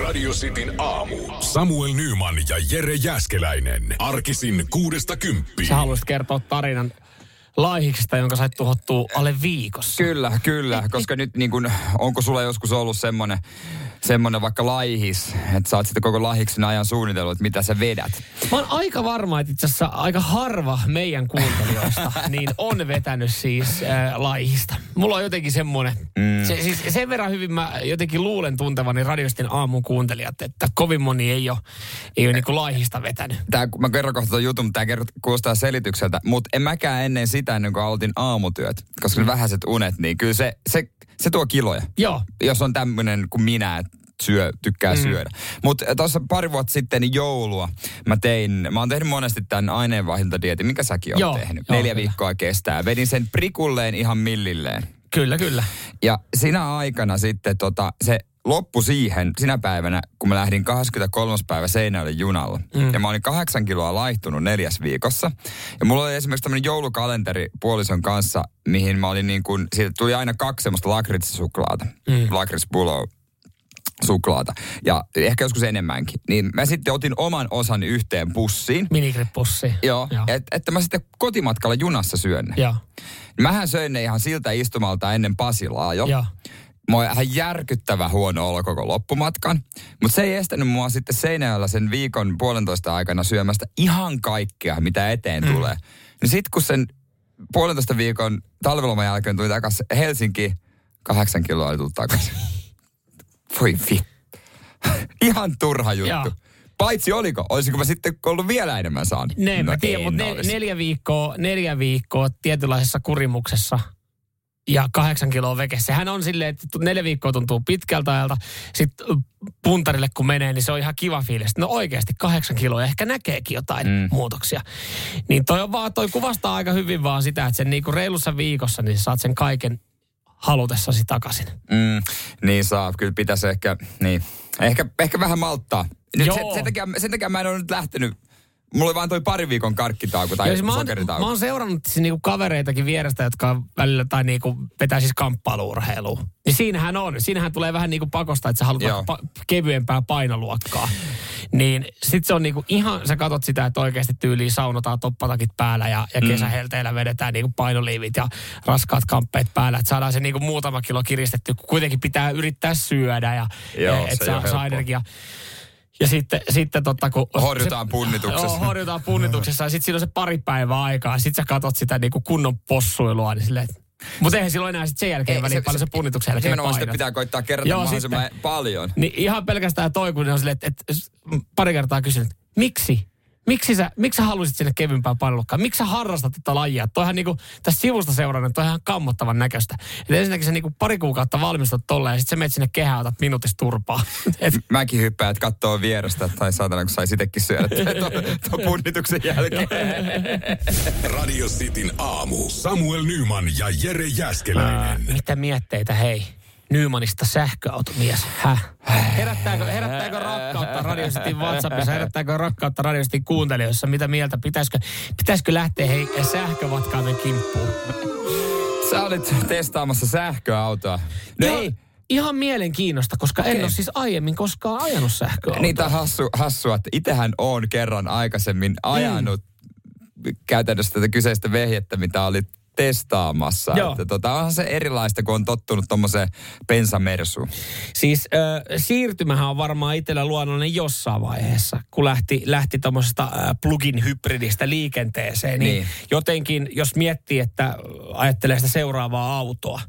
Radio Cityn aamu. Samuel Nyman ja Jere Jäskeläinen. Arkisin kuudesta kymppiin. Sä haluaisit kertoa tarinan laihiksesta, jonka sait tuhottua alle viikossa. Kyllä, kyllä, koska nyt niin kun, onko sulla joskus ollut semmoinen semmoinen vaikka laihis, että sä oot sitten koko laihiksen ajan suunnitellut, että mitä sä vedät. Mä oon aika varma, että itse asiassa aika harva meidän kuuntelijoista niin on vetänyt siis äh, laihista. Mulla on jotenkin semmoinen, mm. se, siis sen verran hyvin mä jotenkin luulen tuntevani radiostin aamun kuuntelijat, että kovin moni ei ole, ei ole niinku laihista vetänyt. Tää, mä kerron kohta tuon jutun, mutta tämä kuulostaa selitykseltä, mutta en mäkään ennen sitä, ennen kuin aloitin aamutyöt, koska ne vähäiset unet, niin kyllä se, se se tuo kiloja. Joo. Jos on tämmöinen kuin minä, että syö, tykkää mm. syödä. Mutta tuossa pari vuotta sitten niin joulua mä tein, mä oon tehnyt monesti tämän aineenvaihdunta mikä säkin oot tehnyt. joo, Neljä kyllä. viikkoa kestää. Vedin sen prikulleen ihan millilleen. Kyllä, kyllä. Ja sinä aikana sitten tota, se loppu siihen, sinä päivänä, kun mä lähdin 23. päivä Seinäjoelle junalla. Mm. Ja mä olin kahdeksan kiloa laihtunut neljäs viikossa. Ja mulla oli esimerkiksi tämmöinen joulukalenteri puolison kanssa, mihin mä olin niin kuin, siitä tuli aina kaksi semmoista lakritsisuklaata. Mm. Lakritsbuloa suklaata. Ja ehkä joskus enemmänkin. Niin mä sitten otin oman osan yhteen pussiin. Minikrippussi. Joo, Joo. Et, että mä sitten kotimatkalla junassa syön ne. Joo. Mähän söin ne ihan siltä istumalta ennen Pasilaa jo. Joo. Mä oon ihan järkyttävä huono olo koko loppumatkan. Mutta se ei estänyt mua sitten Seinäjöllä sen viikon puolentoista aikana syömästä ihan kaikkea, mitä eteen mm. tulee. Niin sit kun sen puolentoista viikon talveloman jälkeen tuli takaisin Helsinki, kahdeksan kiloa oli tullut takaisin. Voi vi. ihan turha juttu. Joo. Paitsi oliko, olisiko mä sitten ollut vielä enemmän saanut? Ne, no, mä tiedän, mutta nel, olisi. neljä, viikkoa, neljä viikkoa tietynlaisessa kurimuksessa ja kahdeksan kiloa veke. Sehän on silleen, että neljä viikkoa tuntuu pitkältä ajalta. Sitten puntarille kun menee, niin se on ihan kiva fiilis. No oikeasti kahdeksan kiloa, ehkä näkeekin jotain mm. muutoksia. Niin toi, on vaan, toi kuvastaa aika hyvin vaan sitä, että sen niinku reilussa viikossa, niin saat sen kaiken halutessasi takaisin. Mm, niin saa, kyllä pitäisi ehkä, niin, ehkä, ehkä vähän malttaa. Nyt Joo. sen, sen, takia, sen takia mä en ole nyt lähtenyt. Mulla oli vaan toi pari viikon karkkitauko tai siis mä, oon, sokeritauko. mä oon seurannut siis niinku kavereitakin vierestä, jotka on välillä tai niinku vetää siis kamppailuurheilua. Niin siinähän on. Siinähän tulee vähän niinku pakosta, että sä haluat pa- kevyempää painoluokkaa. Niin sit se on niinku ihan, sä katot sitä, että oikeasti tyyliin saunotaan toppatakit päällä ja, ja kesähelteillä vedetään niinku painoliivit ja raskaat kamppeet päällä. Että saadaan se niinku muutama kilo kiristetty, kun kuitenkin pitää yrittää syödä ja Joo, että se saa, saa energiaa. Ja sitten, sitten totta, kun... Horjutaan punnituksessa. Joo, horjutaan punnituksessa. Ja sitten siinä on se pari päivää aikaa. Sitten sä katot sitä niinku kunnon possuilua, niin silleen, mutta eihän silloin enää sit sen jälkeen Ei, väliin se- paljon se se- punnituksen jälkeen Nimenomaan sitä pitää koittaa kerätä Joo, mahdollisimman sitten. paljon. Niin ihan pelkästään toi, kun ne on silleen, että, että pari kertaa kysynyt, miksi? Miksi sä, miksi sä halusit sinne kevympään painolukkaan? Miksi sä harrastat tätä lajia? Toihan niinku, tästä sivusta seurannut, toi on ihan kammottavan näköistä. Et ensinnäkin sä niinku pari kuukautta valmistut tolleen ja sitten sä menet sinne kehään, otat minuutissa turpaa. Et, Mäkin hyppään, että katsoo vierestä, tai saatana, kun sais itsekin syödä tuon to punnituksen jälkeen. Radio Cityn aamu. Samuel Nyman ja Jere Jäskeläinen. mitä mietteitä hei? Nymanista sähköautomies. Häh? Herättääkö, herättääkö rakkautta Radio Cityn WhatsAppissa? Herättääkö rakkautta Radio Cityn kuuntelijoissa? Mitä mieltä? Pitäisikö, pitäisikö lähteä hei sähkövatkaamen kimppuun? Sä olit testaamassa sähköautoa. No Ihan- ei, Ihan mielenkiinnosta, koska en Okei. ole siis aiemmin koskaan ajanut sähköautoa. niitä hassu, hassua, että itähän on kerran aikaisemmin ajanut käytännössä tätä kyseistä vehjettä, mitä olit testaamassa. Joo. Että tota, onhan se erilaista, kun on tottunut tuommoiseen bensamersuun. Siis äh, siirtymähän on varmaan itsellä luonnollinen jossain vaiheessa, kun lähti, lähti tuommoisesta äh, plugin hybridistä liikenteeseen. Niin, Niin. jotenkin, jos miettii, että ajattelee sitä seuraavaa autoa,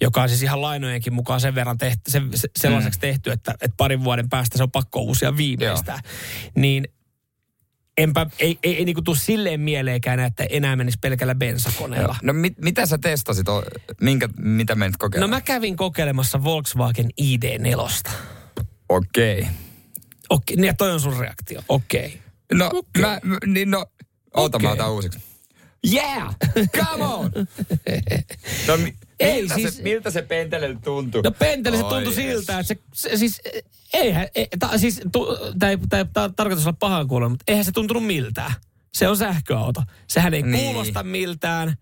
joka on siis ihan lainojenkin mukaan sen verran tehty, se, se, sellaiseksi mm. tehty, että, että parin vuoden päästä se on pakko uusia viimeistään. Niin enpä, ei, ei, ei niinku tule silleen mieleenkään, että enää menisi pelkällä bensakoneella. No mit, mitä sä testasit? O- Minkä, mitä menit No kokeilemaan? mä kävin kokeilemassa Volkswagen ID4. Okei. Okei, niin ja toi on sun reaktio. Okei. No, Okei. mä, niin no, oota Okei. mä otan uusiksi. Yeah! Come on! no, mi, Ei, miltä, siis- se, miltä se pentele tuntui? No pentele se Oi tuntui jes. siltä, että se, se siis, eihän, ei, ta, siis, tu, tämä ei, tää ei ta, tarkoitus olla pahan kuulla, mutta eihän se tuntunut miltään. Se on sähköauto. Sehän ei Niin. kuulosta miltään.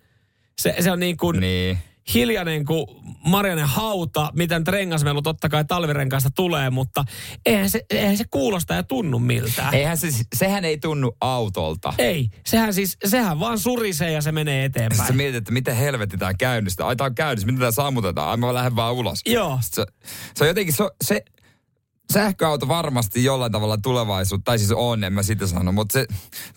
Se, se on niin kuin Niin. Hiljainen kuin Marianen hauta, mitä nyt rengasmelu totta kai talvirenkaasta tulee, mutta eihän se, eihän se kuulosta ja tunnu miltään. Eihän se, sehän ei tunnu autolta. Ei, sehän siis, sehän vaan surisee ja se menee Sitten eteenpäin. sä mietit, että miten helvetti tää käynnistä. Ai tää on käynnissä, miten tää sammutetaan? Ai mä lähden vaan ulos. Joo. Se, se on jotenkin, se, se sähköauto varmasti jollain tavalla tulevaisuutta, tai siis on, en mä sitä sano, mutta se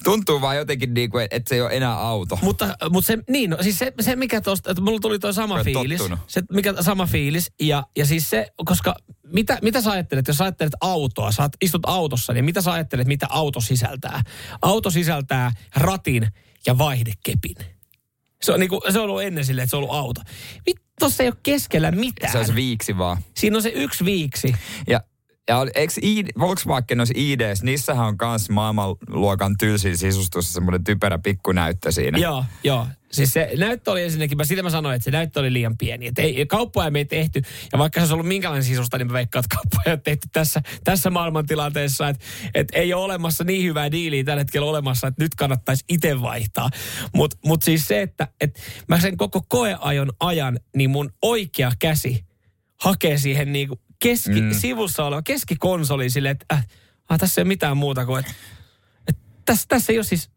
tuntuu vaan jotenkin niin kuin, että se ei ole enää auto. Mutta, mutta se, niin, no, siis se, se mikä tosta, että mulla tuli toi sama fiilis. tottunut. Se, mikä sama fiilis. Ja, ja siis se, koska mitä, mitä sä ajattelet, jos sä ajattelet autoa, sä istut autossa, niin mitä sä ajattelet, mitä auto sisältää? Auto sisältää ratin ja vaihdekepin. Se on, niinku, se on ollut ennen silleen, että se on ollut auto. Vittu, tossa ei ole keskellä mitään. Se on se viiksi vaan. Siinä on se yksi viiksi. Ja, ja eikö Volkswagen noissa IDs, niissähän on kans maailmanluokan tylsin sisustus, semmoinen typerä pikkunäyttö siinä. Joo, joo. Siis se näyttö oli ensinnäkin, mä sitä mä sanoin, että se näyttö oli liian pieni. Että ei, kauppoja me ei tehty, ja vaikka se olisi ollut minkälainen sisusta, niin mä veikkaan, että kauppoja ole tehty tässä, tässä maailmantilanteessa. Että että ei ole olemassa niin hyvää diiliä tällä hetkellä olemassa, että nyt kannattaisi itse vaihtaa. Mutta mut siis se, että että mä sen koko koeajon ajan, niin mun oikea käsi hakee siihen niinku keski, mm. sivussa oleva keskikonsoli silleen, että äh, ah, tässä ei ole mitään muuta kuin, että, että tässä, tässä ei ole siis...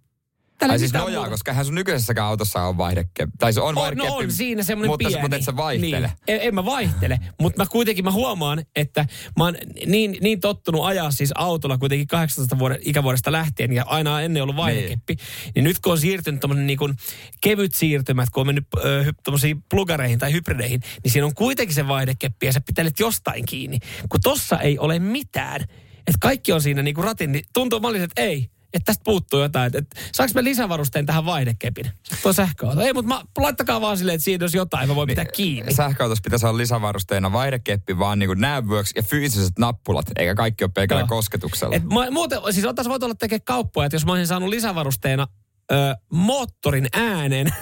Tällä Ai siis mitään nojaa, muuta. koska eihän sun nykyisessäkään autossa on vaihdekeppi. Tai se on On, vaihdekeppi. no on siinä semmoinen mutta, pieni. Mutta et sä vaihtele. Niin. En, en mä vaihtele, mutta mä kuitenkin mä huomaan, että mä oon niin, niin tottunut ajaa siis autolla kuitenkin 18 vuoden ikävuodesta lähtien ja aina ennen ollut vaihdekeppi. Niin. niin nyt kun on siirtynyt tommonen niin kuin kevyt siirtymät, kun on mennyt hy, tommosiin plugareihin tai hybrideihin, niin siinä on kuitenkin se vaihdekeppi ja sä pitelet jostain kiinni. Kun tossa ei ole mitään, että kaikki on siinä niin kuin ratin, niin tuntuu mä olisin, että ei, että tästä puuttuu jotain. Että, että saanko me lisävarusteen tähän vaihdekepin? Tuo sähköauto. Ei, mutta mä, laittakaa vaan silleen, että siinä olisi jotain, mä voin pitää kiinni. Sähköautossa pitäisi olla lisävarusteena vaihdekeppi, vaan niin kuin näyvöksi ja fyysiset nappulat, eikä kaikki ole pelkällä kosketuksella. Et mä, muuten, siis otas voit olla tekemään kauppoja, että jos mä olisin saanut lisävarusteena ö, moottorin äänen,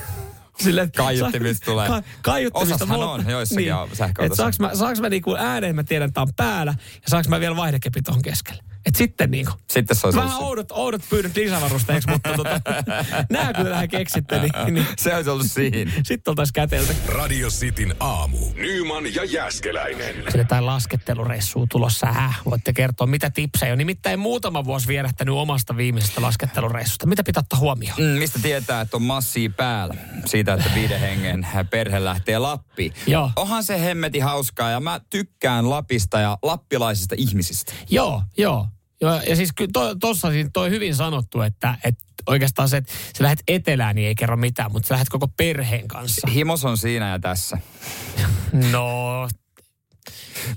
Sille, että Kaiuttimista tulee. Ka, kaiuttimista mulla- on joissakin Niin. sähköautoissa. Et saaks mä, saaks mä niinku äänen, mä tiedän, että tää on päällä, ja saaks mä vielä vaihdekepin tuohon keskelle. Et sitten niinku. Sitten se olisi Vähän ollut oudot, oudot pyydöt lisävarusteeksi, mutta tota, nää kun tähän keksitte, niin, niin se. olisi ollut siinä. sitten oltais kätelty. Radio Cityn aamu. Nyman ja Jäskeläinen. Sille jotain laskettelureissua tulossa. Häh? Voitte kertoa, mitä tipsejä on. Nimittäin muutama vuosi vierähtänyt omasta viimeisestä laskettelureissusta. Mitä pitää ottaa huomioon? Mm, mistä tietää, että on massia päällä? Siitä, että viiden hengen perhe lähtee Lappiin. Joo. Onhan se hemmeti hauskaa ja mä tykkään Lapista ja lappilaisista ihmisistä. Joo, joo. Joo ja siis kyllä to, tossa siis toi hyvin sanottu, että, että oikeastaan se, että sä lähdet etelään, niin ei kerro mitään, mutta sä lähdet koko perheen kanssa. Himos on siinä ja tässä. No,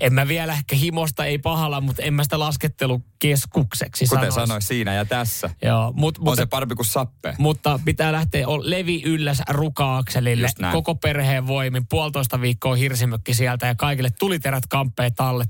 en mä vielä ehkä himosta, ei pahalla, mutta en mä sitä laskettelukeskukseksi Kuten sanoin, siinä ja tässä. Joo, mut, On mutta, se parempi kuin sappe. mutta pitää lähteä ol- levi ylläs ruka-akselille koko perheen voimin. Puolitoista viikkoa hirsimökki sieltä ja kaikille tuliterät kamppeet alle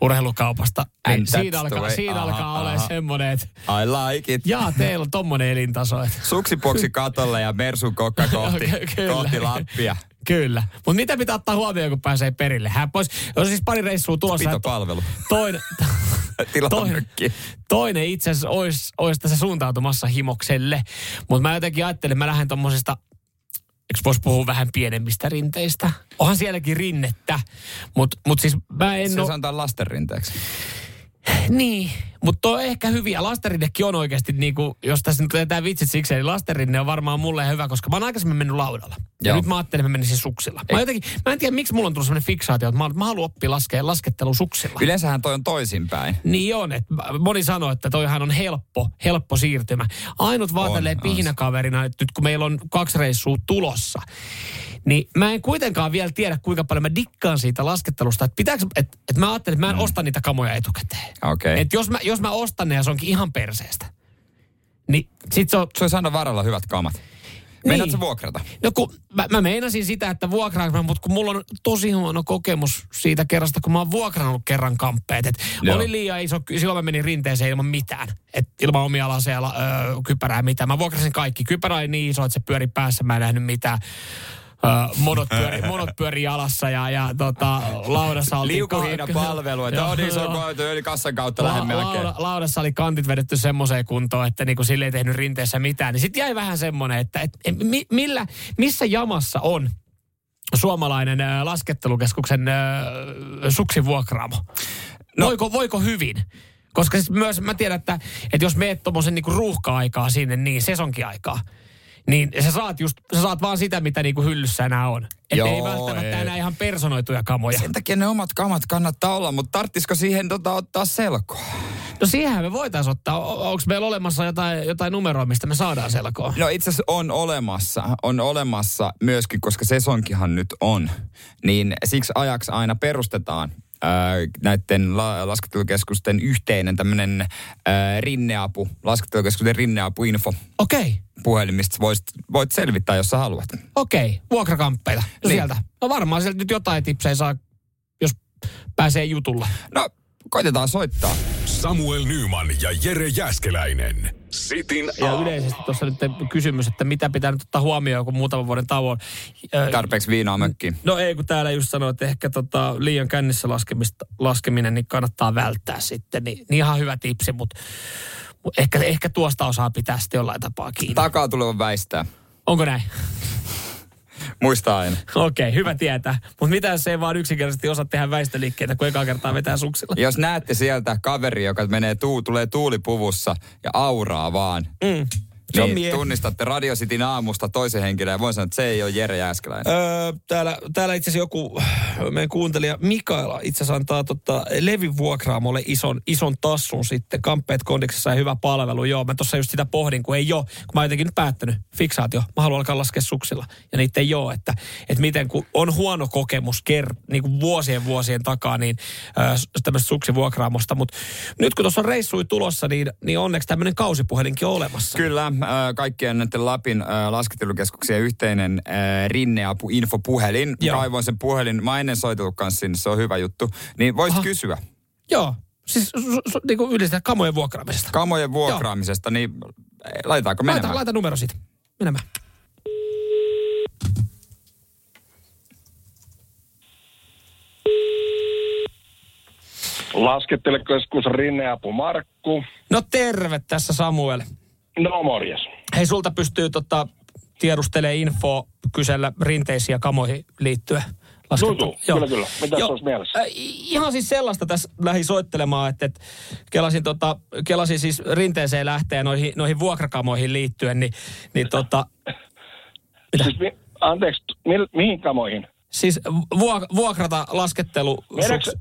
urheilukaupasta. And Niin that's siinä alkaa, siinä Aha, alkaa olla semmoinen, että I like it. jaa, teillä on tommonen elintaso. Että Suksipoksi katolle ja Mersun kokka kohti, Kyllä. kohti Lappia. Kyllä. Mutta mitä pitää ottaa huomioon, kun pääsee perille? Hän pois. On siis pari reissua tulossa. Pitopalvelu. Toinen, Tilamökki. toinen itse asiassa olisi, olisi tässä suuntautumassa himokselle. Mutta mä jotenkin ajattelin, että mä lähden tommosesta, eikö voisi puhua vähän pienemmistä rinteistä? Onhan sielläkin rinnettä. Mutta mut siis mä en Se oo... sanotaan lastenrinteeksi. Niin, mutta on ehkä hyviä. Lastenrinnekin on oikeasti, niinku, jos tässä nyt jätetään vitsit siksi, niin lastenrinne on varmaan mulle hyvä, koska mä oon aikaisemmin mennyt laudalla. Ja Joo. nyt mä ajattelin, että mä menisin suksilla. Mä, jotenkin, mä en tiedä, miksi mulla on tullut sellainen fiksaatio, että mä, mä haluan oppia laskea laskettelu suksilla. Yleensähän toi on toisinpäin. Niin on, että moni sanoo, että toihan on helppo, helppo siirtymä. Ainut on pihinäkaverina, että nyt kun meillä on kaksi reissua tulossa, niin mä en kuitenkaan vielä tiedä, kuinka paljon mä dikkaan siitä laskettelusta. Että pitääkö, että, että mä ajattelin, että mä en mm. osta niitä kamoja etukäteen. Okei. Että jos mä, jos mä ostan ne ja se onkin ihan perseestä, niin sit se on, Se olisi aina varalla hyvät kamat. Meinaatko vuokrata? No kun mä, mä meinasin sitä, että vuokraanko mä, mutta kun mulla on tosi huono kokemus siitä kerrasta, kun mä oon vuokrannut kerran kamppeet. Et Joo. oli liian iso, silloin mä menin rinteeseen ilman mitään. Et ilman omia laseja, la- öö, kypärää mitään. Mä vuokrasin kaikki. Kypärä oli niin iso, että se pyöri päässä, mä en nähnyt mitään. Monot, pyöri, monot pyöri jalassa ja, ja tota, laudassa oltiin... Liukuhiina palvelu, että Joo, on iso koitu, yli kassan kautta La- lähden melkein. lauda, laudassa oli kantit vedetty semmoiseen kuntoon, että niinku sille ei tehnyt rinteessä mitään. Niin sitten jäi vähän semmoinen, että et, et, mi, millä, missä jamassa on suomalainen äh, laskettelukeskuksen äh, suksivuokraamo? No. Voiko, voiko hyvin? Koska siis myös mä tiedän, että, että jos meet tuommoisen niinku ruuhka-aikaa sinne, niin sesonkiaikaa, niin sä saat, just, sä saat vaan sitä, mitä niinku hyllyssä enää on. Että Joo, ei välttämättä ei. enää ihan personoituja kamoja. Sen takia ne omat kamat kannattaa olla, mutta tarttisiko siihen tota, ottaa selkoa? No siihenhän me voitaisiin ottaa. Onko meillä olemassa jotain, jotain numeroa, mistä me saadaan selkoa? No itse asiassa on olemassa, on olemassa myöskin, koska sesonkihan nyt on. Niin siksi ajaksi aina perustetaan näiden la- laskettelukeskusten yhteinen tämmöinen ää, rinneapu, laskettelukeskusten rinneapuinfo Okei, okay. puhelin, mistä voit, voit selvittää, jos sä haluat. okei. Okay. Vuokrakamppeita. No Niin. sieltä. No varmaan sieltä nyt jotain tipsejä saa, jos pääsee jutulla. No, koitetaan soittaa. Samuel Nyman ja Jere Jäskeläinen. Sitin Ja aamu. yleisesti tuossa nyt kysymys, että mitä pitää nyt ottaa huomioon, kun muutaman vuoden tauon. Tarpeeksi viinaa mökkiin. No ei, kun täällä just sanoi, että ehkä tota, liian kännissä laskemista, laskeminen niin kannattaa välttää sitten. Niin, niin ihan hyvä tipsi, mutta mut ehkä, ehkä tuosta osaa pitää sitten jollain tapaa kiinni. Takaa tulevan väistää. Onko näin? Muista aina. Okei, okay, hyvä tietää. Mutta mitä jos ei vaan yksinkertaisesti osaa tehdä väistöliikkeitä, kun ekaa kertaa vetää suksilla? Jos näette sieltä kaveri, joka menee tuu, tulee tuulipuvussa ja auraa vaan, Mm. Se on niin mie- tunnistatte Radio Cityn aamusta toisen henkilön ja voin sanoa, että se ei ole Jere Jääskeläinen. Öö, täällä, täällä itse asiassa joku meidän kuuntelija Mikaela itse asiassa antaa tota, Levin vuokraamolle ison, ison tassun sitten. Kamppeet kondiksessa ja hyvä palvelu. Joo, mä tuossa just sitä pohdin, kun ei ole. Kun mä oon jotenkin nyt päättänyt, fiksaatio. Mä haluan alkaa laskea suksilla. Ja niitä ei ole. Että, että miten kun on huono kokemus ker, niin kuin vuosien vuosien takaa, niin öö, tämmöistä suksivuokraamosta. Mutta nyt kun tuossa on reissui tulossa, niin, niin onneksi tämmöinen kausipuhelinkin on olemassa. Kyllä, äh, kaikkien näiden Lapin äh, laskettelukeskuksien yhteinen äh, rinneapu infopuhelin. Joo. Kaivoin sen puhelin. Mä ennen soitellut kanssa sinne, se on hyvä juttu. Niin voisit Aha. kysyä Joo, siis su, su, niin kuin yleensä kamojen vuokraamisesta. kamojen vuokraamisesta, niin eh, laitetaanko menemään? Laita, laita numero siitä. Menemään. Laskettelekeskus Rinneapu Markku. No terve tässä Samuel. No morjes. Hei, sulta pystyy tota, tiedustelee info kysellä rinteisiin ja kamoihin liittyen. Laskettu. Juu, juu, kyllä, kyllä. Mitäs olisi mielessä? Äh, ihan siis sellaista tässä lähdin soittelemaan, että, että kelasin, tota, kelasin siis rinteeseen lähteen noihin, noihin vuokrakamoihin liittyen, niin, niin tota, mitä? Siis, mi- anteeksi, mi- mihin kamoihin? siis vuok, vuokrata laskettelu. Meidänkö,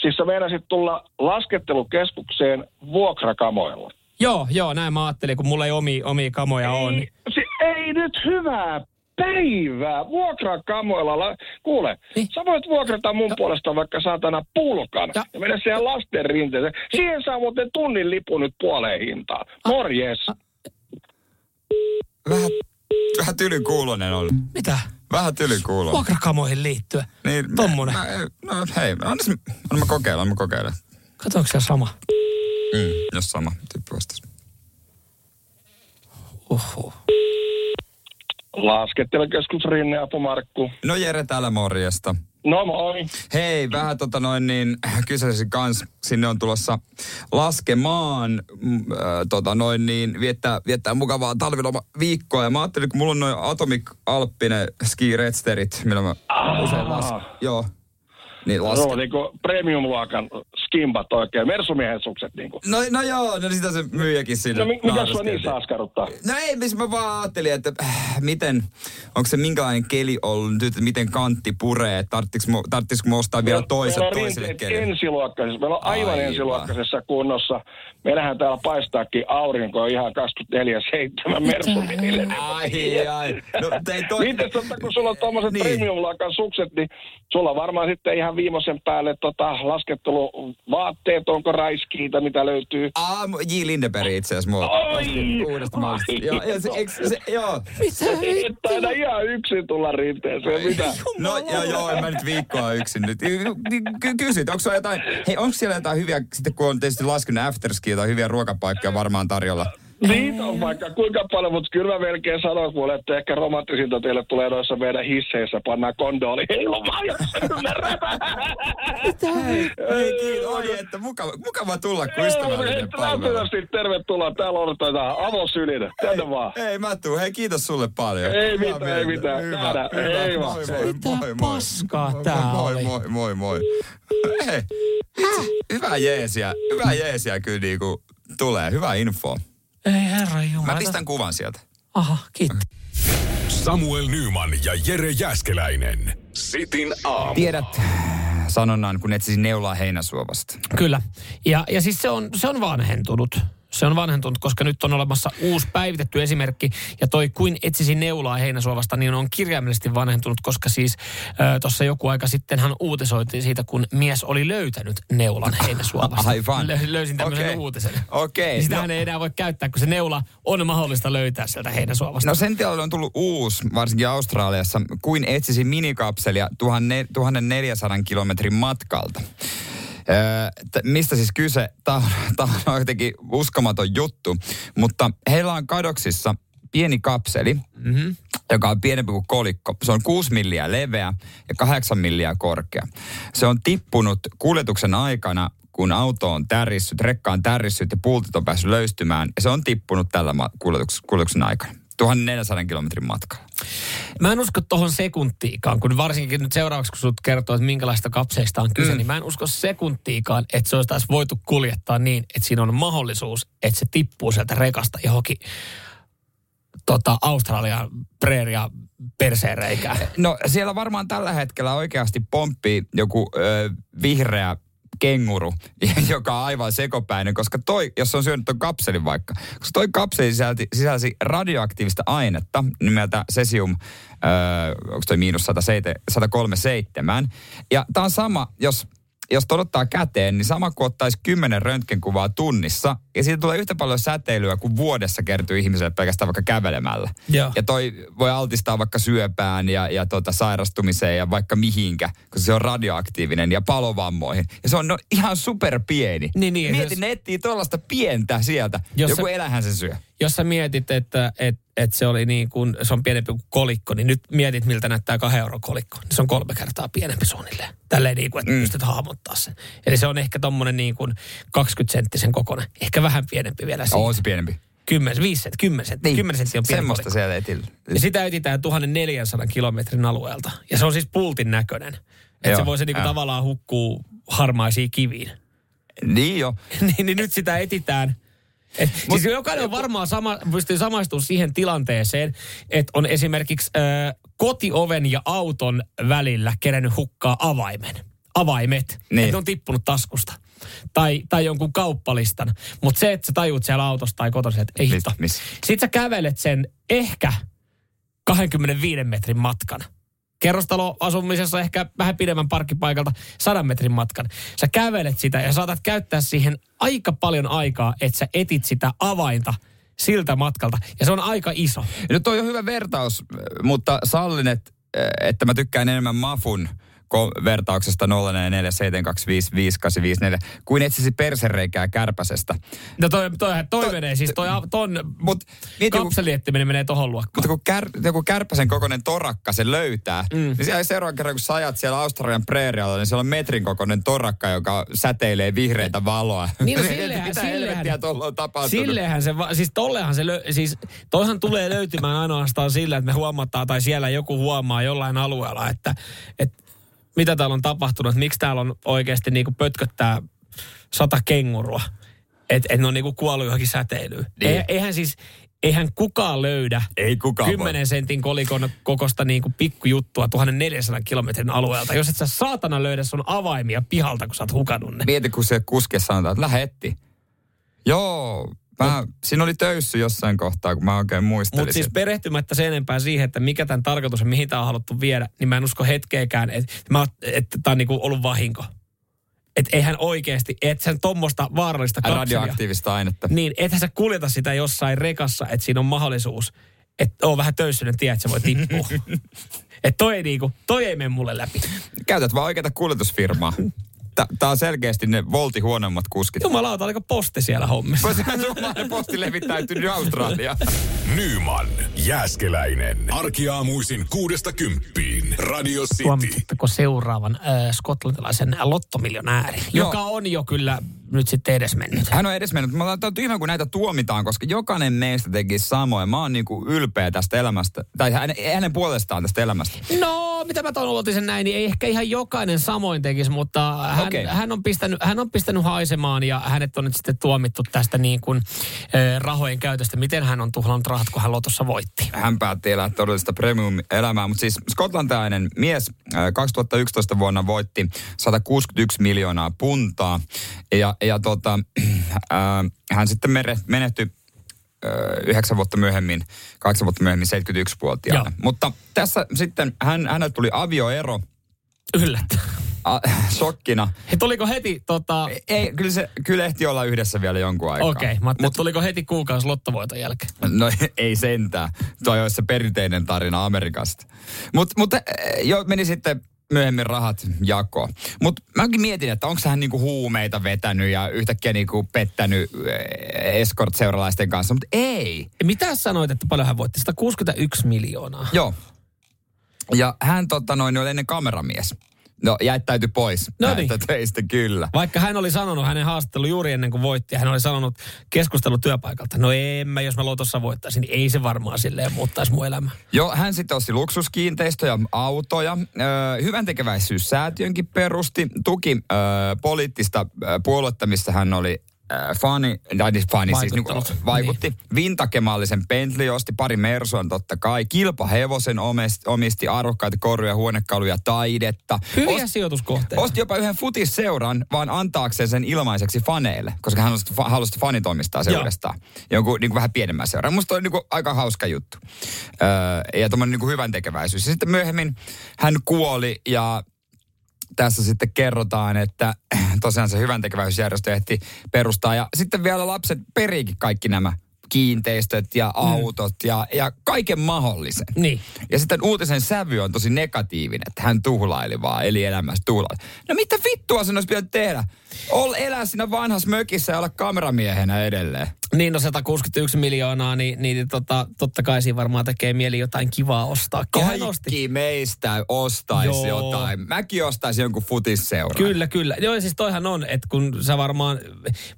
siis sä meinasit tulla laskettelukeskukseen vuokrakamoilla? Joo, joo, näin mä ajattelin, kun mulla ei omia, omia kamoja ole. Niin. Se, ei nyt hyvää päivää. Vuokrakamoilla. La- Kuule, Niin. sä voit vuokrata mun puolesta vaikka saatana pulkan Ja- ja, mennä siihen lasten rinteeseen. Siihen saa muuten tunnin lipun nyt puoleen hintaan. Morjes. Vähän, vähän tylykuulonen on. Mitä? Vähän tylykuulonen. Vuokrakamoihin liittyen. Niin, Tommonen. Mä, no hei, anna, anna mä kokeilla, anna mä kokeilla. Katsoinko siellä sama? Mm, jos sama tyyppi vastasi. Uhu. Laskettelukeskus Rinneapu Markku. No Jere täällä morjesta. No moi. Hei, vähän tota noin niin, kysäisin kans, sinne on tulossa laskemaan, mm, äh, tota noin niin, viettää, viettää mukavaa talviloma viikkoa. Ja mä ajattelin, kun mulla on noin Atomic Alppinen ski redsterit, millä mä usein las... Joo. Niin No, lasken. niinku premium-luokan skimbat oikein, Mersumiehen sukset niinku. No, no joo, no sitä se myyjäkin sinne. No mi- mitä sua niissä askarruttaa? No ei, missä mä vaan ajattelin, että äh, miten, onko se minkälainen keli ollut nyt, miten kantti puree, tarttisiko mä ostaa vielä toiset meillä on toiselle rinteet kelille. ensiluokkaisessa. Meillä on aivan, Aivan. ensiluokkaisessa kunnossa. Meillähän täällä paistaakin aurinko ihan 24-7 Mersumiehille. Ai, ai. No, ei toi... Miten totta, kun sulla on tuommoiset Niin. premium-luokan sukset, niin sulla on varmaan sitten ihan viimeisen päälle tota, laskettelu vaatteet, onko raiskiita, mitä löytyy. Mu- J. Lindeberg itse asiassa mua. Oi! Uudesta mallista. Joo, ja se, eikö se, joo. Et aina ihan yksin tulla rinteeseen, mitä? No joo, joo, en mä nyt viikkoa yksin nyt. Ky- kysyt, onko jotain, hei, onko siellä jotain hyviä, sitten kun on tietysti laskenut afterski, jotain hyviä ruokapaikkoja varmaan tarjolla? Niitä on vaikka kuinka paljon, mutta kyllä mä melkein sanon kuule, että ehkä romanttisinta teille tulee noissa meidän hisseissä, pannaan kondooli jos Hei, hei kiitos, oi, että mukava, mukava tulla, kun ystävällinen palvelu. Tervetuloa. Täällä on tätä avosylin. Tänne vaan. Ei, mä tuun. Hei, kiitos sulle paljon. Ei Hyvää mitään, ei mitään. Hyvä, hyvä. Ei vaan. Moi, moi, Mitä moi, moi. paskaa tää moi, oli? Moi, moi, moi. Hei, itse, hyvää jeesiä, hyvää jeesiä kyllä niinku tulee. Hyvä info. Ei herra Jumala. Mä pistän kuvan sieltä. Aha, kiitti. Samuel Nyman ja Jere Jäskeläinen. Sitin aamu. Tiedät sanonnan, kun etsisin neulaa heinäsuovasta. Kyllä. Ja, ja siis se on, se on vanhentunut. Se on vanhentunut, koska nyt on olemassa uusi päivitetty esimerkki. Ja toi kuin etsisi neulaa heinäsuovasta, niin on kirjaimellisesti vanhentunut, koska siis tuossa joku aika sitten hän uutisoitiin siitä, kun mies oli löytänyt neulan heinäsuovasta. Aivan. Lö, löysin tämmöisen Okei. uutisen. Okei. Niin sitähän No- ei enää voi käyttää, kun se neula on mahdollista löytää sieltä heinäsuovasta. No sen tilalle on tullut uusi, varsinkin Australiassa, kuin etsisi minikapselia 1400 kilometrin matkalta. T- mistä siis kyse? Tämä on jotenkin uskomaton juttu, mutta heillä on kadoksissa pieni kapseli, mm-hmm. joka on pienempi kuin kolikko. Se on 6 milliä leveä ja 8 milliä korkea. Se on tippunut kuljetuksen aikana, kun auto on tärissyt, rekka on tärissyt ja pultit on päässyt löystymään. Ja se on tippunut tällä kuljetuksen aikana. 1400 kilometrin matkalla. Mä en usko tohon sekuntiikaan, kun varsinkin nyt seuraavaksi, kun sut kertoo, että minkälaista kapseista on kyse, mm. niin mä en usko sekuntiikaan, että se olisi taas voitu kuljettaa niin, että siinä on mahdollisuus, että se tippuu sieltä rekasta johonkin tota, Australian preeria perseereikään. No siellä varmaan tällä hetkellä oikeasti pomppii joku ö, vihreä kenguru, joka on aivan sekopäinen, koska toi, jos on syönyt ton kapselin vaikka, koska toi kapseli sisälti, sisälsi radioaktiivista ainetta nimeltä cesium, öö, onko toi miinus 107 137, ja tää on sama, jos jos todottaa käteen, niin sama kuin ottaisi kymmenen röntgenkuvaa tunnissa, ja siitä tulee yhtä paljon säteilyä kuin vuodessa kertyy ihmiselle pelkästään vaikka kävelemällä. Joo. Ja toi voi altistaa vaikka syöpään ja, ja tota sairastumiseen ja vaikka mihinkä, koska se on radioaktiivinen ja palovammoihin. Ja se on no, ihan super pieni. Niin, niin, Mieti, jos- ne etsii tuollaista pientä sieltä. Jos Joku se- elähän se syö. Jos sä mietit, että et, et se oli niin kuin, se on pienempi kuin kolikko, niin nyt mietit, miltä näyttää kahden euron kolikko. Niin se on kolme kertaa pienempi suunnilleen. Tälleen niin kuin, että mm. pystyt hahmottaa sen. Eli se on ehkä tommonen niin kuin 20 senttisen kokoinen. Ehkä vähän pienempi vielä siinä. On se pienempi. 10, 5 senttiä, 10 senttiä. Niin. 10 senttiä on pieni Semmoista kolikko. siellä etillä. Ja sitä etsitään 1400 kilometrin alueelta. Ja se on siis pultin näköinen. Että se voi se niinku joo. tavallaan hukkuu harmaisiin kiviin. Niin jo. niin, niin nyt sitä etitään. Et, Mut, siis jokainen on varmaan sama, pystyy samaistumaan siihen tilanteeseen, että on esimerkiksi ö, kotioven ja auton välillä kerännyt hukkaa avaimen. Avaimet. Niin. Että ne on tippunut taskusta. Tai, tai jonkun kauppalistan. Mutta se, että sä tajuut siellä autosta tai kotona, että ei hitto. Sitten sä kävelet sen ehkä 25 metrin matkan. Kerrostaloasumisessa ehkä vähän pidemmän parkkipaikalta 100 metrin matkan. Sä kävelet sitä ja saatat käyttää siihen aika paljon aikaa, että sä etit sitä avainta siltä matkalta. Ja se on aika iso. No toi on hyvä vertaus, mutta sallin, että, että mä tykkään enemmän Mafun vertauksesta 0447255854 kuin etsisi persereikää kärpäsestä. No toi, toi, toi, menee siis, toi, ton Mut mieti, kapseliettiminen menee tohon luokkaan. mutta kun kär, joku kärpäsen kokoinen torakka se löytää, mm. niin siellä seuraavan kerran, kun sä ajat siellä Australian preerialla, niin siellä on metrin kokoinen torakka, joka säteilee vihreitä valoa. Niin, no sillehän- Mitä sillehän- tuolla on tapahtunut? Sillehän se, va- siis tollehan se, lö- siis toihan tulee löytymään ainoastaan sillä, että me huomataan tai siellä joku huomaa jollain alueella, että, että mitä täällä on tapahtunut, että miksi täällä on oikeasti niinku pötköttää sata kengurua, että et ne on niinku kuollut johonkin säteilyyn. Niin. Niin. Eihän siis, eihän kukaan löydä Ei kukaan voi. 10 sentin kolikon kokosta niinku pikkujuttua 1400 kilometrin alueelta, jos et sä saatana löydä sun avaimia pihalta, kun sä oot hukannut ne. Mieti, kun se kuske sanotaan, että lähde etti. Joo, mä, siinä oli töyssy jossain kohtaa, kun mä oikein muistelin. Mutta siis perehtymättä sen enempää siihen, että mikä tämän tarkoitus on, mihin tämä on haluttu viedä, niin mä en usko hetkeäkään, että, mä, että tämä on niinku ollut vahinko. Että eihän oikeasti, et sen tommosta vaarallista kapselia. Radioaktiivista ainetta. Niin, ethän sä kuljeta sitä jossain rekassa, että siinä on mahdollisuus, että on vähän töyssyinen tie, että se voi tippua. että toi ei niinku, toi ei mene mulle läpi. Käytät vaan oikeita kuljetusfirmaa. Tää on selkeästi ne volti huonommat kuskit. Jumalauta, oliko posti siellä hommissa? Suomalainen posti levittäytynyt Australia. Nyman, Jääskeläinen. Arkiaamuisin kuudesta kymppiin. Radio City. Huomasitteko seuraavan äh, skotlantilaisen lottomiljonäärin, Joo. joka on jo kyllä nyt sitten edesmennyt. Hän on edesmennyt. Mä oon tyhmä, kun näitä tuomitaan, koska jokainen meistä teki samoin. Mä oon niinku ylpeä tästä elämästä, tai hänen, hänen puolestaan tästä elämästä. No, mitä mä tuon uutisen näin, niin ei ehkä ihan jokainen samoin tekisi, mutta hän, Okei. hän, on pistänyt, hän on pistänyt haisemaan ja hänet on nyt sitten tuomittu tästä niin kuin, äh, rahojen käytöstä. Miten hän on tuhlannut rahat, kun hän lotossa voitti? Hän päätti elää todellista premium-elämää, mutta siis skotlantilainen mies äh, 2011 vuonna voitti 161 miljoonaa puntaa ja, ja tota, äh, hän sitten menehtyi äh, yhdeksän vuotta myöhemmin, kahdeksan vuotta myöhemmin 71-vuotiaana. Joo. Mutta tässä sitten hän, hänelle tuli avioero Yllättä. a, shokkina. He, tuliko heti tota... Ei, kyllä se kyllä ehti olla yhdessä vielä jonkun aikaa. Okei, okay, mutta Mut, tuliko heti kuukausi lottovoiton jälkeen? No ei sentään. Tuo olisi se perinteinen tarina Amerikasta. Mutta mut, eh, jo meni sitten myöhemmin rahat jakoon. Mutta mäkin mietin, että onko hän niinku huumeita vetänyt ja yhtäkkiä niinku pettänyt eh, escort-seuralaisten kanssa, mutta ei. Mitä sanoit, että paljon hän voitti? 161 miljoonaa. Joo. Ja hän tota noin oli ennen kameramies. No jättäytyi pois No niin. töistä kyllä. Vaikka hän oli sanonut hänen haastattelu juuri ennen kuin voitti, hän oli sanonut keskustelu työpaikalta, no en mä, jos mä lotossa voittaisin, niin ei se varmaan silleen muuttaisi mun elämää. Joo, hän sitten osti luksuskiinteistöjä, autoja. Ö, hyvän tekeväisyyssäätiönkin perusti. Tuki ö, poliittista puoluetta, missä hän oli ö, fani, tai siis fani siis niin, vaikutti. Niin. Vintakemallisen Bentley osti, pari Mersuan totta kai. Kilpahevosen omisti, omisti arvokkaita korjuja, huonekaluja, taidetta. Hyviä Osti- sijoituskohteita. Osti jopa yhden futisseuran, vaan antaakseen sen ilmaiseksi faneille, koska hän halusi, fa- halusi fanit omistaa se Joo. uudestaan. Jonkun niin kuin vähän pienemmän seuran. Musta oli niin kuin aika hauska juttu. Öö, ja tommonen niin hyvän tekeväisyys. Ja sitten myöhemmin hän kuoli ja tässä sitten kerrotaan, että tosiaan se hyvän tekeväisyysjärjestö ehti perustaa. Ja sitten vielä lapset periikin kaikki nämä kiinteistöt ja autot mm. ja, ja kaiken mahdollisen. Niin. Ja sitten uutisen sävy on tosi negatiivinen, että hän tuhlaili vaan, eli elämässä tuhlaili. No mitä vittua sen olisi pitänyt tehdä? Ol, elää siinä vanhassa mökissä ja olla kameramiehenä edelleen. Niin, no 161 miljoonaa, niin, niin tota, totta kai siinä varmaan tekee mieli jotain kivaa ostaa. Kaikki meistä ostaisi Joo. jotain. Mäkin ostaisin jonkun futisseuran. Kyllä, kyllä. Joo, siis toihan on, että kun sä varmaan,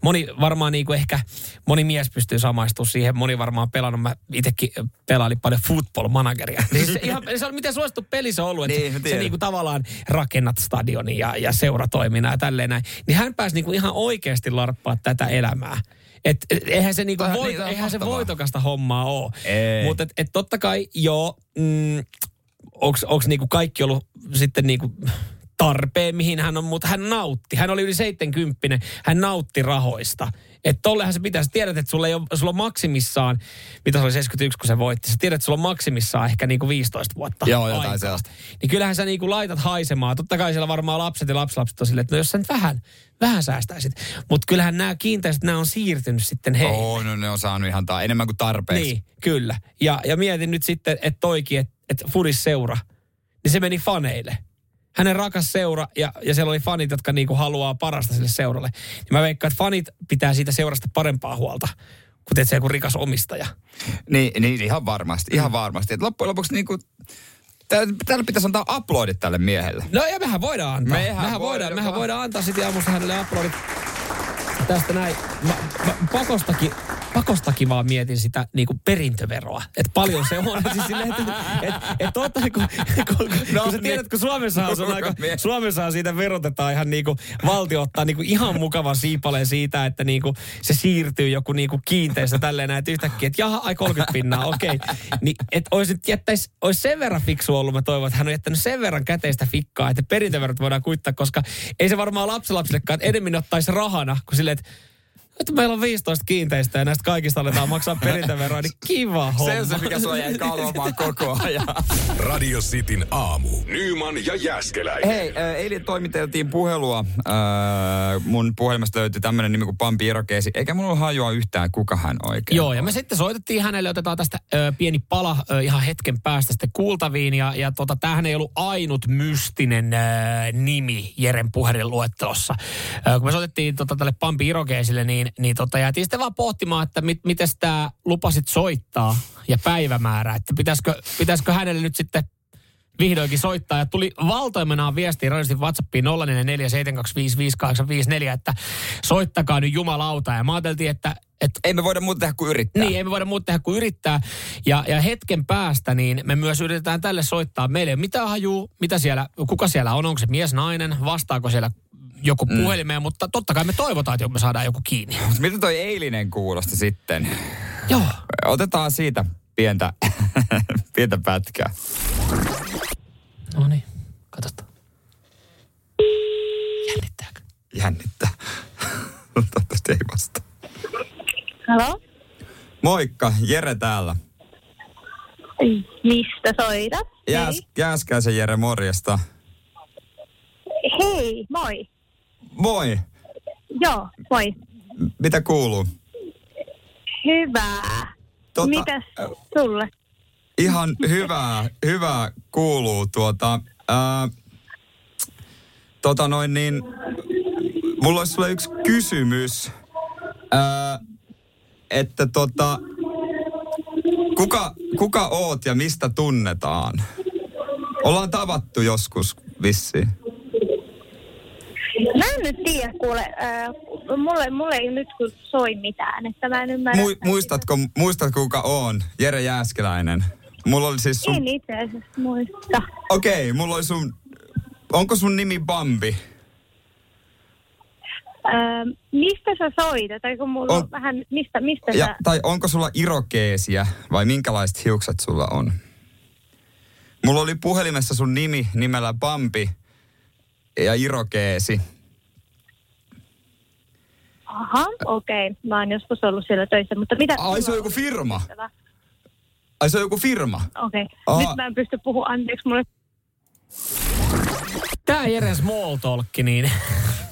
moni varmaan niinku ehkä, moni mies pystyy samaistumaan siihen, moni varmaan pelannut, mä itsekin pelailin paljon football manageria. Siis se, ihan, se on miten suosittu peli se on ollut, että Niin, se tiedän. niinku tavallaan rakennat stadionin ja, ja seuratoiminnan ja tälleen näin. Niin hän pääsi niinku ihan oikeasti larppaa tätä elämää. Et, et, eihän se, niinku voit, niin, eihän se voitokasta hommaa ole. Mutta et, et totta kai, joo, mm, onks niinku kaikki ollut sitten niinku tarpeen, mihin hän on, mutta hän nautti. Hän oli yli 70, hän nautti rahoista. Että tollehan se pitäisi. Tiedät, että sulla, ei ole, sulla on maksimissaan, mitä se oli 71, kun se voitti. Sä tiedät, että sulla on maksimissaan ehkä niinku 15 vuotta Joo, jotain aikaa. sellaista. Niin kyllähän sä niinku laitat haisemaan. Totta kai siellä varmaan lapset ja lapsilapset on silleen, että no jos sä nyt vähän, vähän säästäisit. Mutta kyllähän nämä kiinteistöt, nämä on siirtynyt sitten heihin. Oo, no ne on saanut ihan ta- enemmän kuin tarpeeksi. Niin, kyllä. Ja, ja mietin nyt sitten, että toikin, että et Fudis seura, niin se meni faneille. Hänen rakas seura, ja, ja siellä oli fanit, jotka niinku haluaa parasta sille seuralle. Niin mä veikkaan, että fanit pitää siitä seurasta parempaa huolta, kuin se joku rikas omistaja. Niin, niin ihan varmasti, Mm. ihan varmasti. Et loppujen lopuksi niinku, tää- täällä pitäisi antaa uploadit tälle miehelle. No ja mehän voidaan antaa. Mehän mehän, voidaan, voidaan mehän voidaan antaa sitten aamusta hänelle uploadit tästä näin. Mä, mä pakostakin, pakostakin vaan mietin sitä niin kuin perintöveroa. Että paljon se on. siis silleen, että et, et totta, kun, kun, kun, No kun sä niin. tiedät, kun Suomessa on, se on aika, Mie- Suomessa siitä verotetaan ihan niin kuin valtio ottaa niin kuin ihan mukavan siipaleen siitä, että niin kuin se siirtyy joku niin kuin kiinteistö tälleen näin, että yhtäkkiä, että jaha, ai 30 pinnaa, okei. Okay. Niin, että olisi nyt jättäisi, olisi sen verran fiksu ollut, mä toivon, että hän on jättänyt sen verran käteistä fikkaa, että perintöverot voidaan kuittaa, koska ei se varmaan lapsilapsillekaan, että enemmän ottaisi rahana, kuin silleen, että että meillä on 15 kiinteistä ja näistä kaikista aletaan maksaa perintöveroa, niin kiva homma. Se on se, mikä sua jäi kalvamaan koko ajan. Radio Cityn aamu. Nyman ja Jäskeläinen. Hei, äh, eilen toimiteltiin puhelua. Äh, mun puhelimesta löytyi tämmönen nimi kuin Pampi Irokeesi. Eikä mulla ole hajua yhtään, kuka hän oikein Joo, ja on. me sitten soitettiin hänelle, otetaan tästä ö, pieni pala ö, ihan hetken päästä sitten kuultaviin. Ja, ja tota, tämähän ei ollut ainut mystinen ö, nimi Jeren puhelinluettelossa. Ö, kun me soitettiin tota, tälle Pampi Irokeesille, niin, niin tota, jäätiin sitten vaan pohtimaan, että mit, miten tämä lupasit soittaa ja päivämäärä. Että pitäisikö, pitäisikö hänelle nyt sitten vihdoinkin soittaa. Ja tuli valtoimenaan viestiä radiosti WhatsAppiin 0447255854, että soittakaa nyt jumalauta. Ja mä ajateltiin, että, että Ei me voida muuta tehdä kuin yrittää. niin, ei me voida muuta tehdä kuin yrittää. Ja, ja hetken päästä, niin me myös yritetään tälle soittaa. Meillä ei ole mitään hajuu, mitä siellä, kuka siellä on, onko se mies, nainen, vastaako siellä joku Mm. puhelimeen, mutta totta kai me toivotaan, että me saadaan joku kiinni. Mitä toi eilinen kuulosti sitten? Joo. Otetaan siitä pientä, pientä pätkää. No niin, katsotaan. Jännittääkö? Jännittää. Toivottavasti ei vasta. Halo? Moikka, Jere täällä. Mistä soitat? Jääs, Jääskäisen Jere, morjesta. Hei, moi. Moi, Joo, moi. mitä kuuluu? Hyvää. Tota, Mitäs sulle? Ihan hyvää, hyvää kuuluu tuota. Ää, tota noin niin, mulla olisi sulle yksi kysymys. Ää, että tota, kuka, kuka oot ja mistä tunnetaan? Ollaan tavattu joskus vissiin. Mä en nyt tiedä, kuule, äh, mulle, mulle ei nyt kun soi mitään, että mä en ymmärrä. Mu, muistatko, muistatko kuka on? Jere Jääskeläinen. Mulla oli siis sun... En itse asiassa muista. Okei, mulla oli sun... Onko sun nimi Bambi? Äh, mistä sä soitat? Tai kun mulla on, On- vähän, mistä, mistä Ja, sä... tai onko sulla irokeesiä vai minkälaiset hiukset sulla on? Mulla oli puhelimessa sun nimi nimellä Bambi ja irokeesi. Aha, okei. Okay. Mä oon joskus ollut siellä töissä, mutta mitä... Ai se on joku firma? Ai se on joku firma? Okei. Okay. Nyt mä en pysty puhumaan, anteeksi, mulle Tämä Jeren small talk, niin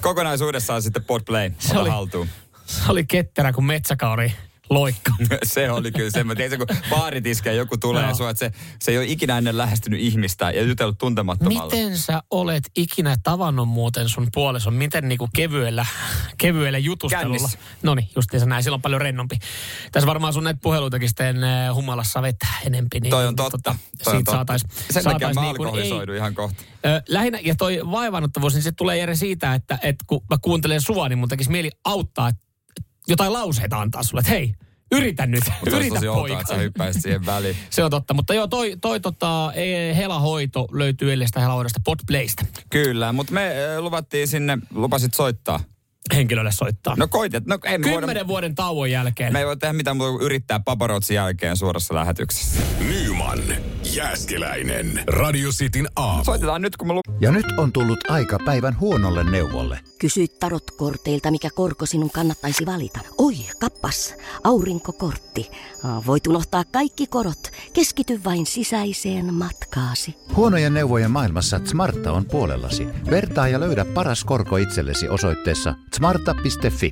Kokonaisuudessaan sitten podplay. Se Ota oli- haltuun. se oli ketterä kuin metsäkauri loikka. se oli kyllä se. Mä tiedän, se, kun baaritiske ja joku tulee ja sua, että se, se ei ole ikinä ennen lähestynyt ihmistä ja jutellut tuntemattomalla. Miten sä olet ikinä tavannut muuten sun puolison? Miten niinku kevyellä, kevyellä jutustelulla? No niin, justiinsa näin. Silloin paljon rennompi. Tässä varmaan sun näitä puheluitakin sitten äh, humalassa vetää enempi. Niin, Toi on totta. Tota, Toi siitä saatais, Sen takia saatais mä niin kuin alkoholisoidun ihan kohta. Ö, lähinnä, ja toi vaivannuttavuus, niin se tulee Jere siitä, että, että kun mä kuuntelen sua, niin mun tekisi mieli auttaa, että jotain lauseita antaa sulle, että hei, yritä nyt, Mutta yritä tosi outoa, poika. että sä hyppäisit siihen väliin. Se on totta, mutta joo, toi, toi tota, e, helahoito löytyy Ellestä helahoidosta Podplaystä. Kyllä, mutta me äh, luvattiin sinne, lupasit soittaa. Henkilölle soittaa. No koitet, no ei me voida, Kymmenen vuoden tauon jälkeen. me ei voi tehdä mitään muuta kuin yrittää paparootsin jälkeen suorassa lähetyksessä. Nyman, Jääskeläinen. Radio Cityn aamu. Soitetaan nyt, kun me lu- Ja nyt on tullut aika päivän huonolle neuvolle. Kysy tarotkorteilta, mikä korko sinun kannattaisi valita. Oi, kappas, aurinkokortti. Voit unohtaa kaikki korot. Keskity vain sisäiseen matkaasi. Huonojen neuvojen maailmassa Smarta on puolellasi. Vertaa ja löydä paras korko itsellesi osoitteessa smarta.fi.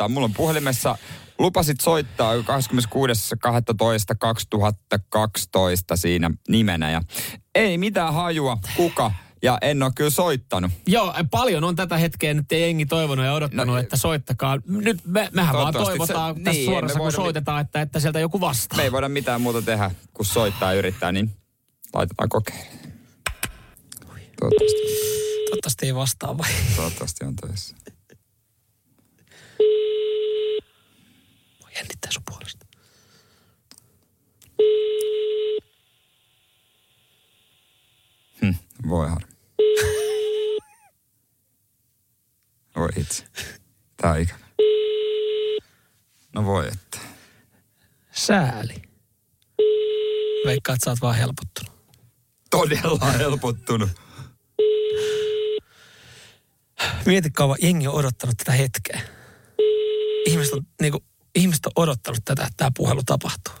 Mulla on puhelimessa, lupasit soittaa 26.12.2012 siinä nimenä. Ja ei mitään hajua, kuka. Ja en ole kyllä soittanut. Joo, paljon on tätä hetkeä nyt ei jengi toivonut ja odottanut, No, että soittakaa. Nyt me, mehän vaan toivotaan se- tässä niin, suorassa, kun soitetaan, että, että sieltä joku vastaa. Me ei voida mitään muuta tehdä, kun soittaa ja yrittää, niin laitetaan kokeilemaan. Toivottavasti, Toivottavasti ei vastaa vai? toivottavasti on töissä. Jännittää sun puolesta. Hm, voi harmi. Voi itse. Tää on ikävä. No voi että. Sääli. Veikkaat, sä oot vaan helpottunut. Todella helpottunut. Mieti kauan jengi on odottanut tätä hetkeä. Ihmiset on, niinku, ihmiset on odottanut tätä, että tämä puhelu tapahtuu.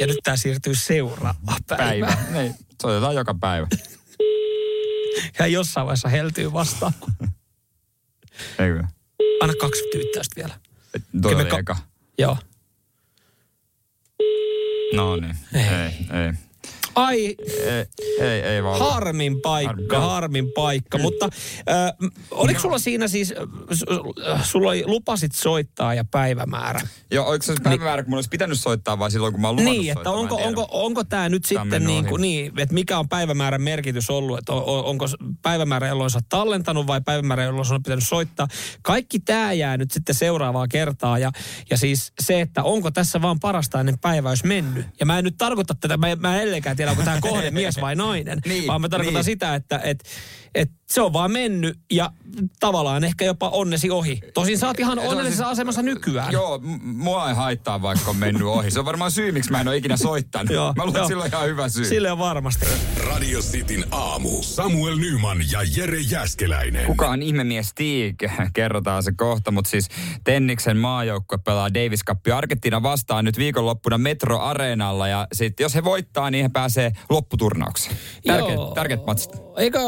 Ja nyt tämä siirtyy seuraavaan päivään. Päivä. Niin, soitetaan joka päivä. Ja jossain vaiheessa heltyy vastaan. Eikö? Anna kaksi tyyttäystä vielä. Toi oli ka- eka. Joo. No niin. Ei. Ei, ei. Ai, Ei, ei, ei vaan. harmin paikka, Harmi. harmin paikka. Mutta äh, oliko sulla siinä siis, äh, sulla oli, lupasit soittaa ja päivämäärä? Joo, oliko se päivämäärä, kun mun olisi pitänyt soittaa vai silloin, kun mä oon luvannut Niin, että onko, onko, onko tämä nyt Tää sitten niin, kuin, niin, että mikä on päivämäärän merkitys ollut, että on, on- onko päivämäärä, jolloin sä oot tallentanut vai päivämäärä, jolloin sun on pitänyt soittaa. Kaikki tämä jää nyt sitten seuraavaa kertaa ja, ja siis se, että onko tässä vaan parasta ennen päiväys mennyt. Ja mä en nyt tarkoita tätä, mä mä en edelleenkään tiedä, onko tämä kohde mies vai nainen, Niin, vaan mä tarkoitan niin. sitä, että et, et se on vaan mennyt ja tavallaan ehkä jopa onnesi ohi. Tosin sä oot ihan Se on onnellisessa siis- asemassa nykyään. Joo, mua ei haittaa, vaikka on mennyt ohi. Se on varmaan syy, miksi mä en ole ikinä soittanut. Joo, mä luulen, että sillä on ihan hyvä syy. Sille on varmasti. Radio Cityn aamu. Samuel Nyman ja Jere Jäskeläinen. Kuka on ihmemies Stig? Kerrotaan se kohta, mutta siis Tenniksen maajoukkue pelaa Davis Cup Argentiina vastaan nyt viikonloppuna Metro Areenalla ja sitten jos he voittaa, niin he pääsee lopputurnaukseen. Tärkeät, Joo. tärkeät matsit. Eikö,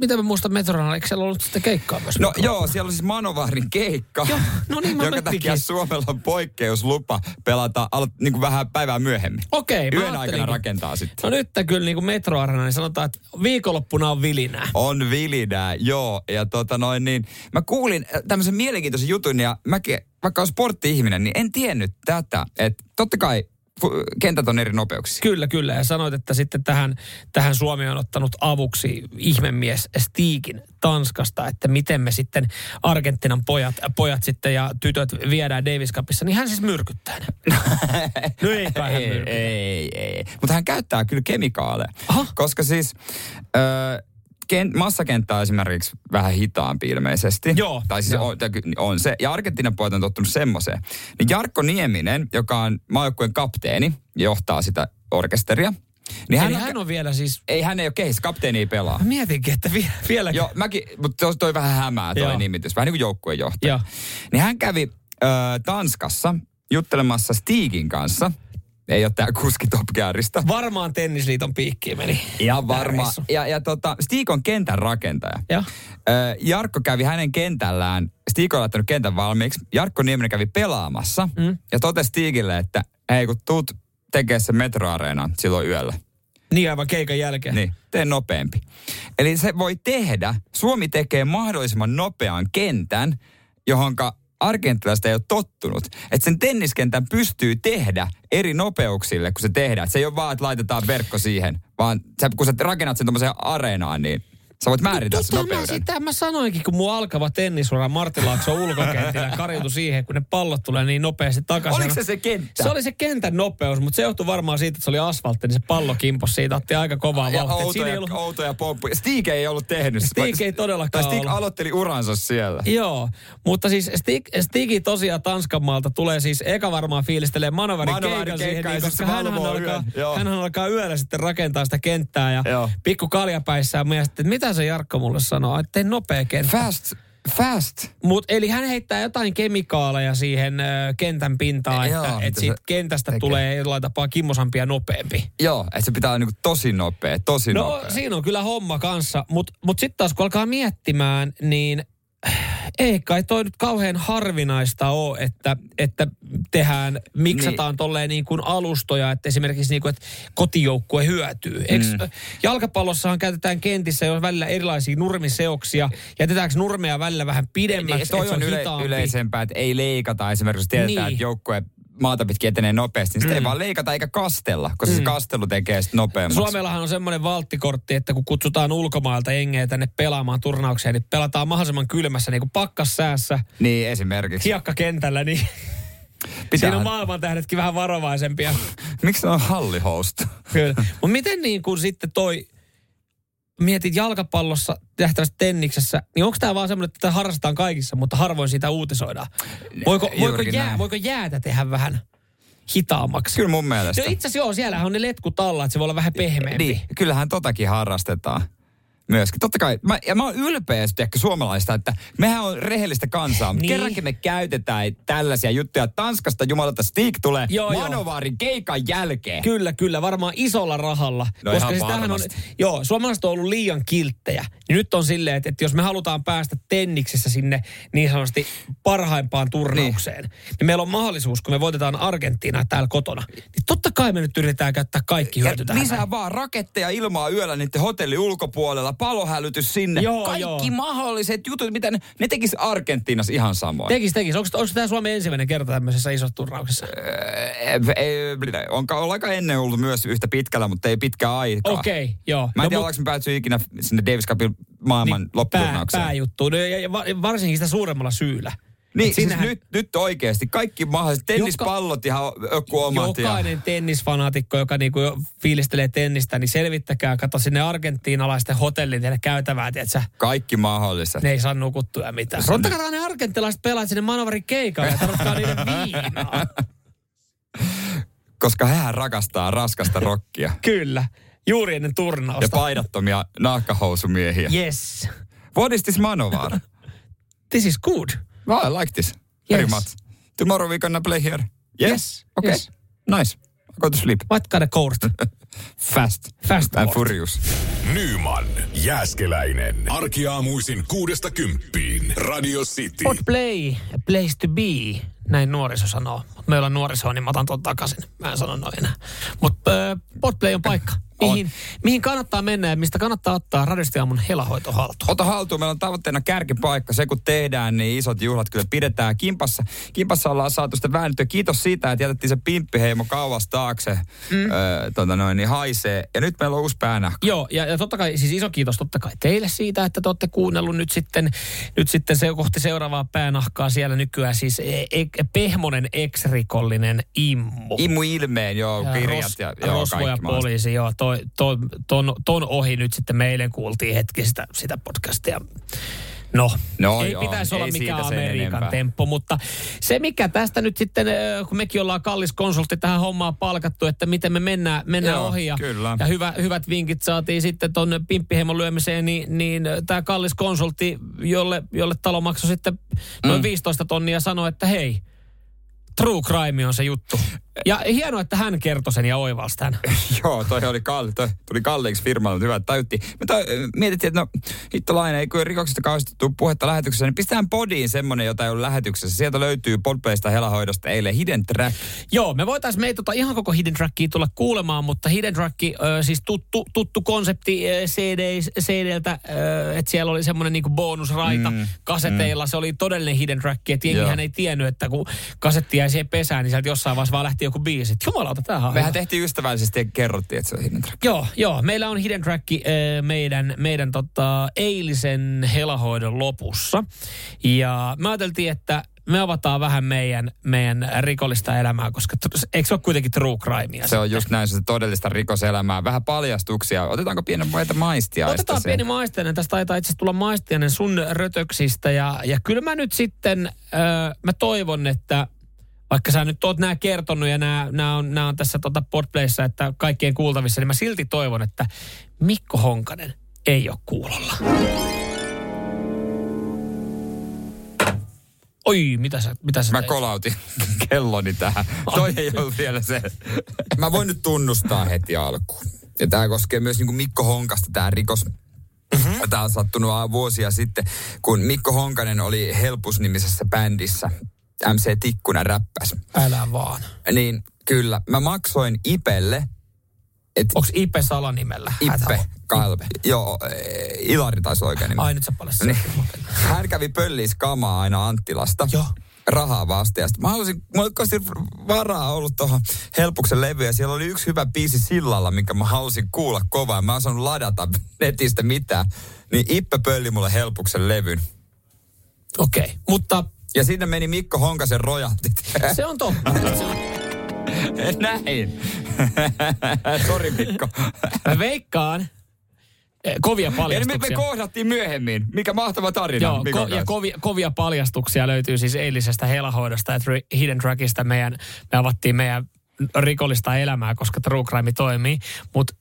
mitä mä muistan Metronan, eikö siellä ollut sitten keikkaa myös? No joo, siellä on siis Manovarin keikka, Joo, no niin, mä jonka mietinkin. takia Suomella on poikkeuslupa pelata alo, niin kuin vähän päivää myöhemmin. Okei, mä Yön aikana ajattelinkin. rakentaa sitten. No nyt kyllä niin kuin metroarena, niin sanotaan, että viikonloppuna on vilinää. On vilinää, joo. Ja tota noin niin, mä kuulin äh, tämmöisen mielenkiintoisen jutun ja mäkin, vaikka on sportti-ihminen, niin en tiennyt tätä. Että totta kai kentät on eri nopeuksia. Kyllä, kyllä. Ja sanoit, että sitten tähän, tähän Suomi on ottanut avuksi ihmemies Stiikin Tanskasta, että miten me sitten Argentinan pojat, pojat sitten ja tytöt viedään Davis Cupissa, niin hän siis myrkyttää ne. No ei kai hän ei, myrkytä. ei, ei. Mutta hän käyttää kyllä kemikaaleja. Aha. Koska siis ö, ken, massakenttä on esimerkiksi vähän hitaampi ilmeisesti. Joo, Tai siis joo. on, on se. Ja Argentiinan pojat on tottunut semmoiseen. Niin Jarkko Nieminen, joka on maajoukkueen kapteeni, johtaa sitä orkesteria. Niin Eli hän on vielä siis, Ei, hän ei ole kehis, kapteeni ei pelaa. mä mietinkin, että vi, vieläkin. Joo, mäkin, mutta toi, toi vähän hämää toi Joo. nimitys. Vähän niin kuin joukkuejohtaja. Joo. Niin hän kävi ö, Tanskassa juttelemassa Stigin kanssa. Ei ole tää kuski Top Gearista. Varmaan tennisliiton piikkiin meni. Ihan Tää varma. reissu. Ja, ja tota, Stig on kentän rakentaja. Joo. Ö, Jarkko kävi hänen kentällään, Stig on laittanut kentän valmiiksi. Jarkko Nieminen kävi pelaamassa Mm. ja totesi Stigille, että hei kun tuut tekee se metroareena silloin yöllä. Niin aivan keikan jälkeen. Niin, tee nopeampi. Eli se voi tehdä, Suomi tekee mahdollisimman nopean kentän, johonka argentilaiset ei ole tottunut. Että sen tenniskentän pystyy tehdä eri nopeuksille, kun se tehdään. Se ei ole vaan, että laitetaan verkko siihen, vaan sä, kun sä rakennat sen tuommoiseen areenaan, niin sä voit määritellä sen mä, nopeuden. sitä mä sanoinkin, kun mun alkava tennisura Martti Laakso ulkokentillä kariutui siihen, kun ne pallot tulee niin nopeasti takaisin. Oliko se se kenttä? Se oli se kentän nopeus, mutta se johtui varmaan siitä, että se oli asfaltti, niin se pallo kimpos siitä, otti aika kovaa ja vauhtia. Outoja, ei ollut... outoja pomppuja. Stig ei ollut tehnyt. sitä. Stig ei todellakaan Stig aloitteli uransa siellä. Joo, mutta siis Stig, Stigi tosiaan Tanskan maalta tulee siis eka varmaan fiilistelee Manovarin Manovarin keikan siihen, niin, koska hänhän valvoo alkaa, hänhän alkaa yöllä sitten rakentaa sitä kenttää ja pikku kaljapäissään mielestä, että mitä se Jarkko mulle sanoo, että tee nopea kenttä. Fast, fast. Mut, eli hän heittää jotain kemikaaleja siihen ö, kentän pintaan, Joo, että mitä et siitä kentästä tekee? tulee jollain tapaa kimmosampi ja nopeampi. Joo, että se pitää olla niinku tosi nopea, tosi No nopea. siinä on kyllä homma kanssa, mutta mut sitten taas kun alkaa miettimään, niin ei kai toi nyt kauhean harvinaista ole, että, että tehdään, miksataan niin. tolleen niin kuin alustoja, että esimerkiksi niin kuin, että kotijoukkue hyötyy. Eikö, mm. Jalkapallossahan käytetään kentissä jo välillä erilaisia nurmiseoksia. Jätetäänkö nurmeja välillä vähän pidemmäksi, Niin, toi on on yle, hitaampi? yleisempää, että ei leikata esimerkiksi, jos tiedetään, Niin. että joukkue maata pitkin etenee nopeasti, niin sitä ei vaan leikata eikä kastella, koska se kastelu tekee sitten nopeammaksi. Suomellahan on semmoinen valttikortti, että kun kutsutaan ulkomailta jengejä tänne pelaamaan turnauksia, niin pelataan mahdollisimman kylmässä niin kuin pakkassäässä, Niin esimerkiksi. hiekkakentällä, niin Pitää... Siinä on maailman tähdetkin vähän varovaisempia. Miksi ne on hallihousta? Kyllä. Mutta miten niin kuin sitten toi, mietit jalkapallossa, tehtävässä tenniksessä, niin onko tämä vaan semmoinen, että tätä harrastetaan kaikissa, mutta harvoin siitä uutisoidaan? Voiko, voiko, jää, voiko jäätä tehdä vähän hitaammaksi? Kyllä mun mielestä. No itse asiassa joo, siellähän on ne letkut alla, että se voi olla vähän pehmeämpi. Niin, kyllähän totakin harrastetaan. Myöskin. Totta kai, mä, ja mä oon ylpeä ehkä suomalaista, että mehän on rehellistä kansaa, mutta Niin. kerrankin me käytetään tällaisia juttuja. Tanskasta jumalata Stig tulee Joo, joo. Manovaarin keikan jälkeen. Kyllä, kyllä, varmaan isolla rahalla. No koska ihan siis tämähän on, joo, suomalaiset on ollut liian kilttejä. Niin nyt on silleen, että, että jos me halutaan päästä tenniksessä sinne niin sanotusti parhaimpaan turnaukseen, niin. niin meillä on mahdollisuus, kun me voitetaan Argentiinaa täällä kotona, niin totta kai me nyt yritetään käyttää kaikki Ja hyöty tähän. lisää vaan raketteja ilmaa yöllä niiden hotelli ulkopuolella, palohälytys sinne. Joo, Kaikki joo. mahdolliset jutut, mitä ne, ne tekis Argentiinassa ihan samoin. Tekis, tekis. Onko, onko tämä Suomen ensimmäinen kerta tämmöisessä isossa turnauksessa? Öö, on, on aika ennen ollut myös yhtä pitkällä, mutta ei pitkä aikaa. Okei, okay, joo. Mä en tiedä, mut- ollaanko me ikinä sinne Davis Cupin maailman niin, pää, lopputurnaukseen. pääjuttu. No, ja, ja va- varsinkin sitä suuremmalla syyllä. Niin, Et siis siinähän- nyt, nyt oikeasti kaikki mahdolliset tennispallot ihan joku omat. Ja, Jokainen tennisfanaatikko, joka niinku fiilistelee tennistä, niin selvittäkää, kato sinne argentiinalaisten hotellin teille käytävää, tietsä. kaikki mahdolliset. Ne ei saa nukuttua mitään. Ottakaa ne argentilaiset pelaat sinne Manovarin keikalle ja tarvitkaa niiden viinaa. Koska hän rakastaa raskasta rockia. Kyllä, juuri ennen ja turnausta. paidattomia nahkahousumiehiä. yes, What is this Manovar? this is good. Well, I like this. Very Yes. much. Tomorrow we gonna play here. Yes? Yes, Okay. yes. Nice. Go to sleep. What kind of court? Fast. Fast And court. furious. Nyman, Jääskeläinen. Arkiaamuisin kuudesta kymppiin. Radio City. Hot play, a place to be, näin nuoriso sanoo. Mut Meillä on nuorisoa, niin mä otan tuon takaisin. Mä en sano noin enää. Mutta äh, potplay on paikka, mihin, mihin kannattaa mennä ja mistä kannattaa ottaa radiostiaamun helahoito haltuun. Ota haltuun. Meillä on tavoitteena kärkipaikka. Se kun tehdään, niin isot juhlat kyllä pidetään. Kimpassa, Kimpassa ollaan saatu sitä väännettyä. Kiitos siitä, että jätettiin se pimppiheimo kauas taakse. Mm. Öö, tota noin, niin haisee. Ja nyt meillä on uusi päänahka. Joo, ja, ja totta kai, siis iso kiitos totta kai teille siitä, että te olette kuunnellut nyt sitten, nyt sitten se kohti seuraavaa päänahkaa siellä nykyään. Siis e, e, Pehmonen ex-rikollinen Immu. Imu ilmeen, joo, Ja kirjat Ros- ja joo, Rosvo ja poliisi, joo. Toi, toi, ton, ton ohi nyt sitten me eilen kuultiin hetki sitä, sitä podcastia. No, No ei joo, pitäisi olla ei mikään Amerikan temppu, mutta se mikä tästä nyt sitten, ö, kun mekin ollaan kallis konsultti tähän hommaan palkattu, että miten me mennään, mennään Joo, ohi ja, kyllä. ja hyvä, hyvät vinkit saatiin sitten ton pimppiheimon lyömiseen, niin, niin tämä kallis konsultti, jolle, jolle talo maksoi sitten noin Mm. 15 tonnia, sanoi, että hei, true crime on se juttu. Ja hienoa, että hän kertoi sen ja oivalsi tämän. Joo, toi oli kalli, toi tuli kalliiksi firmalle, mutta hyvä, että tajutti. Me toi, mietittiin, että no hittolainen, ei kun rikoksesta kauheasti tule puhetta lähetyksessä, niin pistetään podiin semmonen, jota ei ole lähetyksessä. Sieltä löytyy Podplaysta helahoidosta eilen Hidden Track. Joo, me voitaisiin meitä tota ihan koko Hidden Trackia tulla kuulemaan, mutta Hidden Track, ö, siis tuttu, tuttu konsepti ö, CD, CDltä, ö, että siellä oli semmoinen niinku bonusraita mm, kaseteilla. Mm. Se oli todellinen Hidden Track, että jengihän Joo. ei tiennyt, että kun kasetti jäi siihen pesään, niin sieltä jossain vaiheessa vaan lähti joku biisi. Jumalauta, tämähän on Mehän hyvä. tehtiin ystävällisesti ja kerrottiin, että se on Hidden Track. Joo, joo. Meillä on Hidden Track äh, meidän, meidän tota, eilisen helahoidon lopussa. Ja me ajateltiin, että me avataan vähän meidän, meidän rikollista elämää, koska eikö se ole kuitenkin true crimea? Se on just näin, se todellista rikoselämää. Vähän paljastuksia. Otetaanko pienen voita maistia? Otetaan pieni maistiainen. Tästä taitaa itse tulla maistiainen sun rötöksistä. Ja, ja kyllä mä nyt sitten, äh, mä toivon, että vaikka sä nyt oot nämä kertonut ja nämä, nämä, on, nämä on tässä tota podplayssa, että kaikkien kuultavissa, niin mä silti toivon, että Mikko Honkanen ei ole kuulolla. Oi, mitä sä, mitä sä Mä teit? kolautin kelloni tähän. Toi ei ollut vielä se. Mä voin nyt tunnustaa heti alkuun. Ja tämä koskee myös niin kuin Mikko Honkasta, tämä rikos. Mm-hmm. Tämä on sattunut vuosia sitten, kun Mikko Honkanen oli Helpus-nimisessä bändissä. MC Tikkunen räppäs. Älä vaan. Niin kyllä, mä maksoin Ipelle, et Onks Ipe salanimellä? Ippe Kalve. Joo, eh, Ilari taisi oikein nimi. Ai nyt sä. Niin. Hän kävi pölliis kamaa aina Anttilasta. Joo. Rahaa vasta. Ja mä halusin, kovasti varaa ollut tuohon Helpuksen levyä. Siellä oli yksi hyvä biisi sillalla, minkä mä halusin kuulla kovaa. Mä en saanut ladata netistä mitään. Niin Ippe pölli mulle Helpuksen levyn. Okei, okay. mutta Ja sinne meni Mikko Honkasen rojaltit. Se on totta. Näin. Sori Mikko. Mä veikkaan, eh, kovia Eli me, paljastuksia. me kohdattiin myöhemmin. Mikä mahtava tarina Joo, Mikon ko- ja kovia, kovia paljastuksia löytyy siis eilisestä helahoidosta ja Hidden Trackista. Meidän, me avattiin meidän rikollista elämää, koska True Crime toimii. Mutta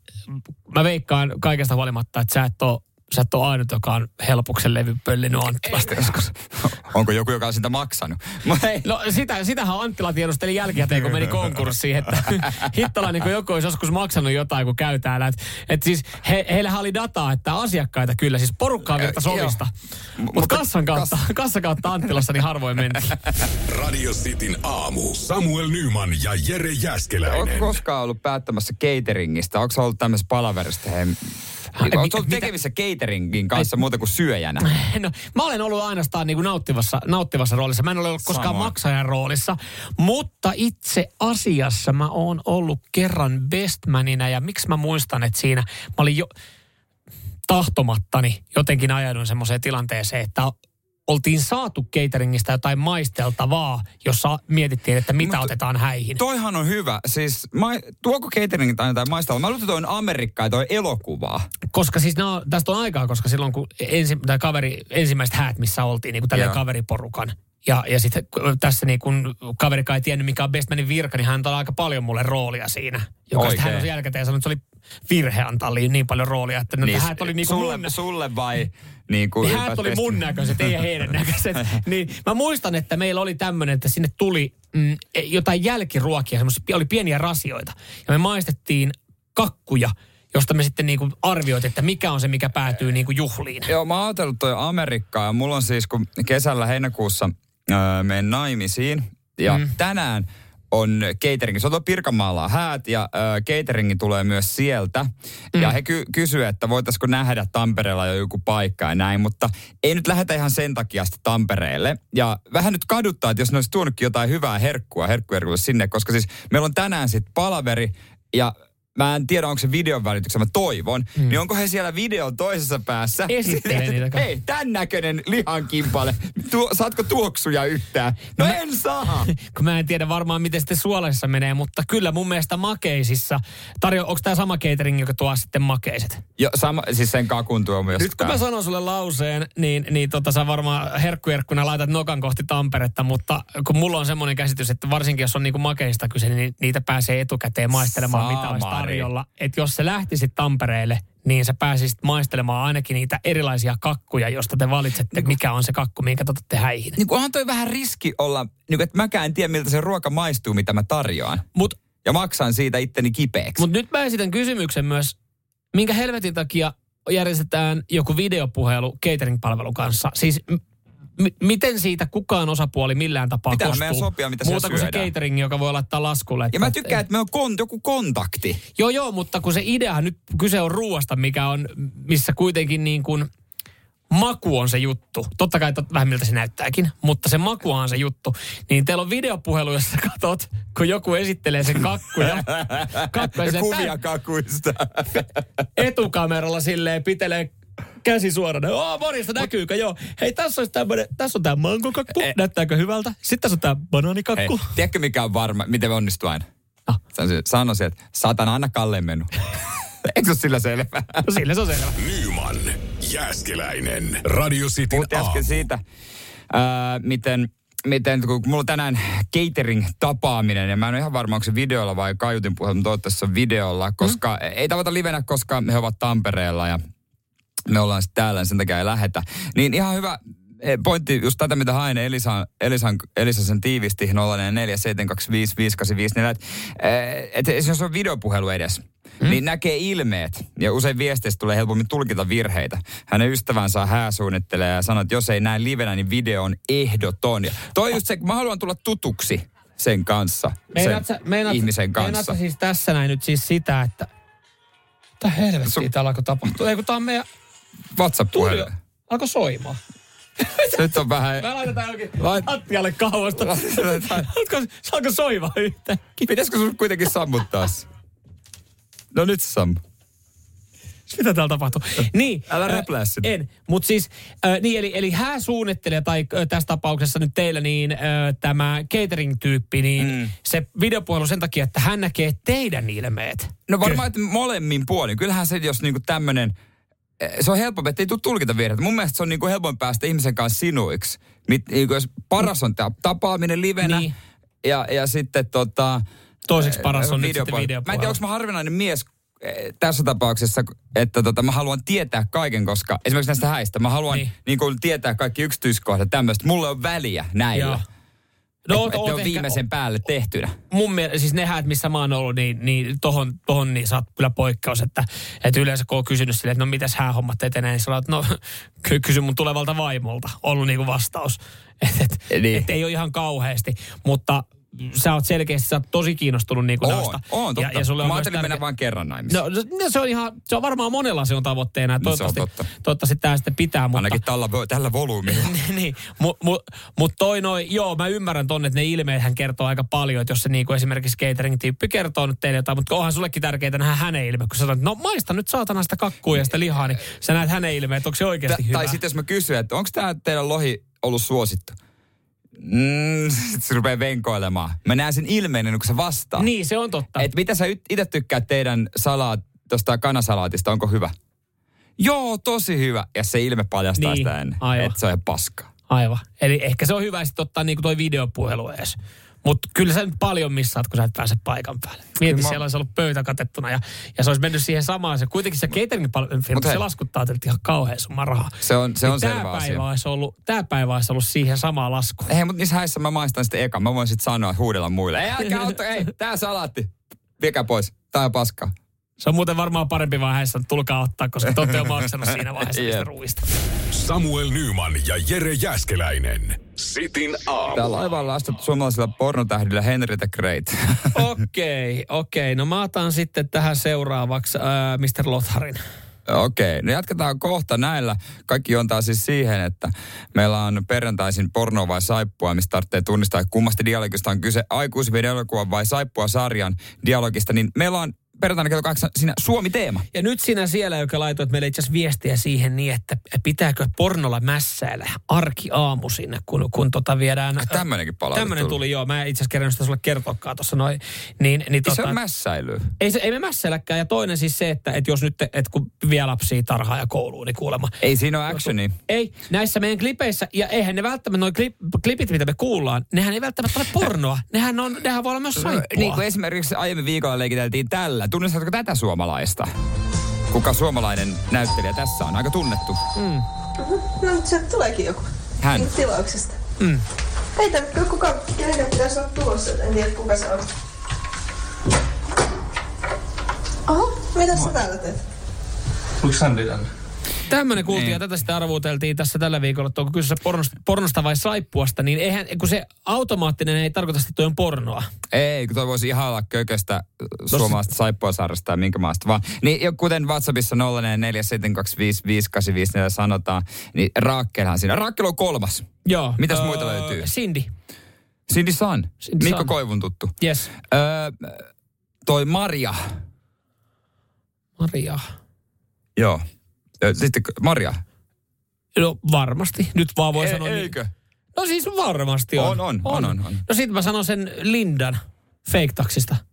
mä veikkaan kaikesta huolimatta, että sä et ole Sä et ole ainut, joka on helpuksen levy pöllinyt Anttilasta joskus. Onko joku, joka on sitä maksanut? Mut. No sitä, sitähän Anttila tiedusteli jälkikäteen, kun meni konkurssiin, että hittola niin kuin joku olisi joskus maksanut jotain, kun käy täällä. Että et siis he, heillähän oli dataa, että asiakkaita kyllä, siis porukkaa virta sovista. Mutta Mutta kassan kautta, kassan kautta Anttilassa niin harvoin mentiin. Radio Cityn aamu. Samuel Nyman ja Jere Jäskeläinen. Oletko koskaan ollut päättämässä cateringista? Onko ollut tämmöisessä palaverista? Hei, Onko ollut mitä- tekemissä cateringin kanssa muuta kuin syöjänä? No, mä olen ollut ainoastaan niin kuin nauttivassa, nauttivassa roolissa. Mä en ole ollut koskaan Samoin. maksajan roolissa. Mutta itse asiassa mä oon ollut kerran bestmanina ja miksi mä muistan, että siinä mä olin jo tahtomattani jotenkin ajaudun semmoiseen tilanteeseen, että oltiin saatu cateringista jotain maisteltavaa, jossa mietittiin, että mitä Mutta otetaan häihin. Toihan on hyvä. Siis ma, tuoko catering tai jotain maistella? Mä luulen, että toi on Amerikkaa toi elokuvaa. Koska siis on- tästä on aikaa, koska silloin kun ensi, tai kaveri, ensimmäiset häät, missä oltiin, niin kuin tällä kaveriporukan. Ja, ja sitten tässä niin kun kaveri kai ei tiennyt, mikä on Bestmanin virka, niin hän antoi aika paljon mulle roolia siinä. Joka sitten hän on jälkikäteen sanonut, että se oli virhe antaa li- niin paljon roolia, että no, niin, häät oli niin kuin sulle, mun, sulle vai niin kuin niin häät oli mun näköiset, ei heidän näköiset. niin mä muistan, että meillä oli tämmöinen, että sinne tuli mm, jotain jälkiruokia, semmoisia, oli pieniä rasioita. Ja me maistettiin kakkuja, josta me sitten niin kuin arvioitiin, että mikä on se, mikä päätyy niin kuin juhliin. Joo, mä oon ajatellut toi Amerikkaa ja mulla on siis, kun kesällä heinäkuussa öö, menen naimisiin ja mm. tänään on catering. Se on Pirkanmaalla häät ja ö, cateringi tulee myös sieltä. Mm. Ja he ky- kysyvät, että voitaisiko nähdä Tampereella jo joku paikka ja näin, mutta ei nyt lähetä ihan sen takia sitä Tampereelle. Ja vähän nyt kaduttaa, että jos ne olisi tuonutkin jotain hyvää herkkua herkkuherkulle sinne, koska siis meillä on tänään sitten palaveri ja Mä en tiedä, onko se videon välityksellä, mä toivon. Mm. Niin onko he siellä videon toisessa päässä? Esittelee niitä. Hei, tämän näköinen lihankimpale. Tuo, saatko tuoksuja yhtään? No, no en saa. kun mä en tiedä varmaan, miten sitten suolaisessa menee, mutta kyllä mun mielestä makeisissa, tarjo, onko tämä sama catering, joka tuo sitten makeiset? Jo, sama, siis sen kakun tuo myös. Nyt kun mä sanon sulle lauseen, niin, niin tota, sä varmaan herkkujerkkuna laitat nokan kohti Tamperetta, mutta kun mulla on semmoinen käsitys, että varsinkin jos on niinku makeista kyse, niin niitä pääsee etukäteen maistelemaan, mitä olisi. Tarjolla. Että jos sä lähtisit Tampereelle, niin sä pääsisit maistelemaan ainakin niitä erilaisia kakkuja, josta te valitsette, mikä on se kakku, minkä te otatte häihin. Niin kuin onhan toi vähän riski olla, niin kuin, että mäkään en tiedä miltä se ruoka maistuu, mitä mä tarjoan. Mut Ja maksan siitä itteni kipeäksi. Mutta nyt mä esitän kysymyksen myös, minkä helvetin takia järjestetään joku videopuhelu catering-palvelun kanssa? Siis m- miten siitä kukaan osapuoli millään tapaa kostuu? meidän sopia, mitä Muuta kuin se catering, joka voi laittaa laskulle. ja mä tykkään, että me on kon, joku kontakti. Joo, joo, mutta kun se ideahan nyt kyse on ruoasta, mikä on, missä kuitenkin niin kuin maku on se juttu. Totta kai tot, vähän miltä se näyttääkin, mutta se maku on se juttu. Niin teillä on videopuhelu, jossa katot, kun joku esittelee sen kakkuja. kakkuja kuvia kakuista. etukameralla silleen pitelee käsi suorana. Oo, morjesta, näkyykö? Joo. Hei, tässä, olisi tämmönen, tässä on tämä mangokakku. Eh. Näyttääkö hyvältä? Sitten tässä on tämä Hei, banaanikakku. tiedätkö mikä on varma, miten me onnistuu aina? No. Sanoisin, että saatan aina Kalleen mennyt. Eikö se ole sillä selvä? No sille se on selvä. Nyman, Jääskeläinen. Radio aamu. äsken siitä, ää, miten, miten, kun mulla on tänään catering-tapaaminen, ja mä en ole ihan varma, onko se videolla vai kaiutin puhelu, mutta toivottavasti se on videolla, koska mm. ei tavata livenä, koska he ovat Tampereella ja me ollaan sitten täällä, niin sen takia ei lähetä. Niin ihan hyvä eh, pointti, just tätä mitä hain Elisan, Elisan, Elisa sen tiivisti 04725585, että et, et, jos on videopuhelu edes, Hmm? Niin näkee ilmeet ja usein viesteistä tulee helpommin tulkita virheitä. Hänen ystävänsä hääsuunnittelee ja sanoo, että jos ei näe livenä, niin video on ehdoton. Ja toi just se, mä haluan tulla tutuksi sen kanssa, Meinaat sen sä, meinaat, ihmisen meinaat kanssa. sä siis tässä näin nyt siis sitä, että... Mitä helvettiä täällä alkoi tapahtua? Ei kun tää on meidän... WhatsApp-puhelu. Tuli, alkoi soimaan. Nyt on vähän... Me laitetaan jokin Lait- lattialle kauasta. Alko, saako soimaan yhtäkkiä? Pitäisikö sun kuitenkin sammuttaa se? No nyt se sammu. Mitä täällä tapahtuu? Niin. Älä ö, räplää sitä. En. Mutta siis, äh, niin, eli, eli hän suunnittelee, tai ö, tässä tapauksessa nyt teillä, niin ö, tämä catering-tyyppi, niin mm. se videopuhelu sen takia, että hän näkee teidän ilmeet. No varmaan, että molemmin puolin. Kyllähän se, jos niinku tämmönen, eh, se on helpompi, että ei tule tulkita virheitä. Mun mielestä se on niinku helpoin päästä ihmisen kanssa sinuiksi. Mit, niinku jos paras on tämä tapaaminen livenä Niin. ja, ja sitten tota... Toiseksi paras on nyt videopuhelu. sitten. Mä en tiedä, onko mä harvinainen mies eh, tässä tapauksessa, että tota, mä haluan tietää kaiken, koska esimerkiksi näistä häistä, mä haluan Niin. niin. Niin kuin tietää kaikki yksityiskohdat tämmöistä. Mulle on väliä näillä. Joo. No, et, et on ehkä- viimeisen päälle tehtynä. mun mielestä, siis ne häät, missä mä oon ollut, niin, niin tohon, tohon niin sä oot kyllä poikkeus, että, että yleensä kun on kysynyt silleen, että no mitäs häähommat etenee, niin sä oot, no ky- kysy mun tulevalta vaimolta, ollut niinku vastaus. Että et, Niin. et ei ole ihan kauheasti, mutta sä oot selkeästi, sä oot tosi kiinnostunut niinku Oon, noista. oon, totta. Ja, ja sulle on mä ajattelin mennä tärkeä- vain kerran naimisiin. No, no se on ihan, se on varmaan monella se on tavoitteena. No, se on Toivottavasti, totta. toivottavasti tämä sitten pitää, mutta... Ainakin tällä, tällä volyymilla. niin, mutta mut, mut toi noin, joo, mä ymmärrän tonne, että ne ilmeet hän kertoo aika paljon, että jos se niinku esimerkiksi catering-tyyppi kertoo nyt teille jotain, mutta onhan sullekin tärkeää nähdä hänen ilme, kun sä sanot, no maista nyt saatana sitä kakkua ja sitä lihaa, niin sä näet hänen ilmeet, että onko se oikeasti Tä- hyvä. Tai sitten jos mä kysyn, että onko tämä teidän lohi ollut suosittu? Mm, se rupeaa venkoilemaan. Mä näen sen ilmeen, ennen kuin se vastaa. Niin, se on totta. Et mitä sä itse tykkäät teidän salaat, tosta kanasalaatista, onko hyvä? Joo, tosi hyvä. Ja se ilme paljastaa Niin, sitä ennen, aivan. että se on ihan paskaa. Aivan. Eli ehkä se on hyvä sitten ottaa niinku toi videopuhelu edes. Mutta kyllä sä nyt paljon missaat, kun sä et pääse paikan päälle. Mieti, Kyllä mä- siellä olisi ollut pöytä katettuna ja, ja se olisi mennyt siihen samaan. Se, kuitenkin se catering firma, se laskuttaa teiltä ihan kauhean summa rahaa. Se on, se on Niin selvä tää asia. päivä, olisi ollut, tää päivä olisi ollut siihen samaan laskuun. Hei, mutta niissä häissä mä maistan sitten eka. Mä voin sitten sanoa, huudella muille. Ei, älkää ottaa, ei, tää salaatti. Viekää pois. Tää on paskaa. Se on muuten varmaan parempi vaiheessa, että tulkaa ottaa, koska te olette jo maksanut siinä vaiheessa ruuista. Samuel Nyman ja Jere Jäskeläinen. Sitin aamu. Tää laivalla on astettu suomalaisilla pornotähdillä Henry the Great. Okei, okei. No mä otan sitten tähän seuraavaksi äh, Mr. Lotharin. Okei, no jatketaan kohta näillä. Kaikki juontaa siis siihen, että meillä on perjantaisin porno vai saippua, mistä tarvitsee tunnistaa, että kummasta dialogista on kyse aikuisvideoelokuvan vai saippua sarjan dialogista, niin meillä on perjantaina kello kahdeksan siinä Suomi-teema. Ja nyt sinä siellä, joka laitoit meille itse asiassa viestiä siihen niin, että pitääkö pornolla mässäillä arki aamu sinne, kun, kun tota viedään... Tämmöinenkin palaute Tämmöinen tuli. joo. Mä en itse asiassa kerännyt sitä sulle kertoakaan tuossa noin. Niin, niin Ei tota, se on mässäilyä. ei, se, ei me mässäilläkään. Ja toinen siis se, että, että jos nyt, että kun vie lapsia tarhaa ja kouluun, niin kuulemma. Ei siinä ole actioni. Ei, näissä meidän klipeissä, ja eihän ne välttämättä, noin klip, klipit, mitä me kuullaan, nehän ei välttämättä ole pornoa. Nehän, on, nehän voi olla myös saippua. Niin kuin esimerkiksi aiemmin viikolla leikiteltiin tällä. Tunnistatko tätä suomalaista? Kuka suomalainen näyttelijä tässä on? Aika tunnettu. No, mutta sieltä tuleekin joku. Hän. Niin tilauksesta. Mm. Ei tämä kuka, kenenkä pitäisi olla tulossa, en tiedä kuka se on. Oho, mitä sä täällä teet? Oliko Sandy tänne? Tämmöinen kuultiin Niin. ja tätä sitten arvuuteltiin tässä tällä viikolla, että onko kyseessä pornosta, pornosta vai saippuasta, niin eihän, kun se automaattinen ei tarkoita, että toi on pornoa. Ei, kun toi voisi ihan olla kököstä äh, suomalaista saippuasarjasta tai minkä maasta vaan. Niin kuten WhatsAppissa 0447255854 sanotaan, niin Raakkelhan siinä. Raakkel on kolmas. Joo. Mitäs muita löytyy? Cindy. Cindy Sun. Cindy Mikko Sun. Koivun tuttu. Yes. Öö, toi Maria. Maria. Joo. Sitten Maria. No varmasti. Nyt vaan voi Ei- sanoa. niin- eikö? No siis varmasti on. On, on, on, on, on. No sitten mä sanon sen Lindan fake-taksista. Kun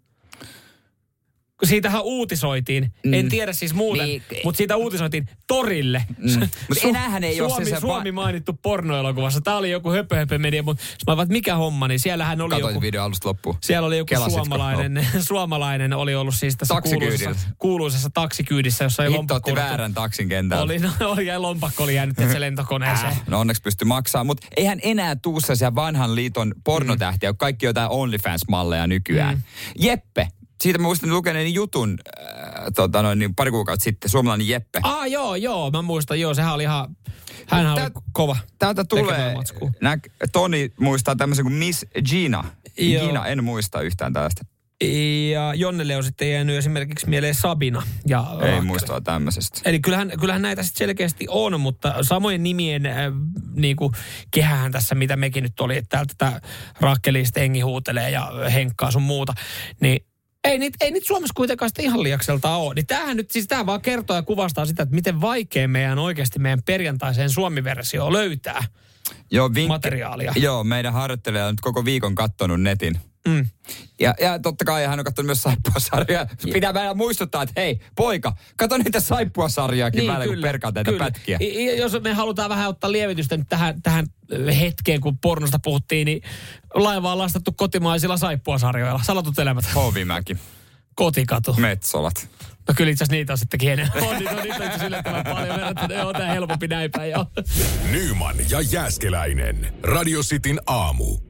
siitähän uutisoitiin, mm. en tiedä siis muuten, Niin. mutta siitä uutisoitiin torille. Mm. Mut enäähän ei oo Suomi, se se Suomi mainittu pornoelokuvassa. Tämä oli joku höpö, höpö media, mutta mä että mikä homma, niin siellähän oli Katoin joku... video alusta loppuun. Siellä oli joku Kelasitko? suomalainen, suomalainen oli ollut siis tässä kuuluisessa, kuuluisessa taksikyydissä, jossa ei lompakko väärän taksin kentällä. Oli, no, oli, ja lompakko oli jäänyt se lentokoneeseen. Äh, no onneksi pysty maksaa, mutta eihän enää tuu vanhan liiton pornotähtiä, mm. kaikki jotain OnlyFans-malleja nykyään. Mm. Jeppe, siitä mä muistan lukeneeni jutun äh, tota noin, niin pari kuukautta sitten, suomalainen Jeppe. Ah joo, joo, mä muistan, joo, sehän oli ihan, hän oli Tää- kova. Täältä tulee, nä, Toni muistaa tämmöisen kuin Miss Gina. Joo. Gina, en muista yhtään tällaista. Ja Jonnelle on sitten jäänyt esimerkiksi mieleen Sabina. Ja Ei Rakel. muistaa tämmöisestä. Eli kyllähän, kyllähän näitä sitten selkeästi on, mutta samojen nimien äh, niin kuin kehähän tässä, mitä mekin nyt oli, että täältä tätä Rakkelista hengi huutelee ja henkkaa sun muuta, niin Ei niitä, ei niitä Suomessa kuitenkaan sitten ihan liiakselta ole. Niin tämähän nyt, siis tämä vaan kertoo ja kuvastaa sitä, että miten vaikea meidän oikeasti meidän perjantaiseen suomi-versioon löytää Joo, vinkki, materiaalia. Joo, meidän harjoittelija on nyt koko viikon kattonut netin. Mm. Ja, ja totta kai hän on katsonut myös saippuasarjaa. Pitää vähän muistuttaa, että hei, poika, kato niitä saippuasarjaakin niin, välillä, kun perkaa kyllä. pätkiä. I- i- jos me halutaan vähän ottaa lievitystä nyt tähän, tähän hetkeen, kun pornosta puhuttiin, niin laiva on lastattu kotimaisilla saippuasarjoilla. Salatut elämät. Hovimäki. Kotikatu. Metsolat. No kyllä itse asiassa niitä on sittenkin enemmän. On, niitä on, niitä on itse asiassa yllättävän paljon verrattuna. Joo, tää helpompi näin päin, joo. Nyman ja Jääskeläinen. Radio Cityn aamu.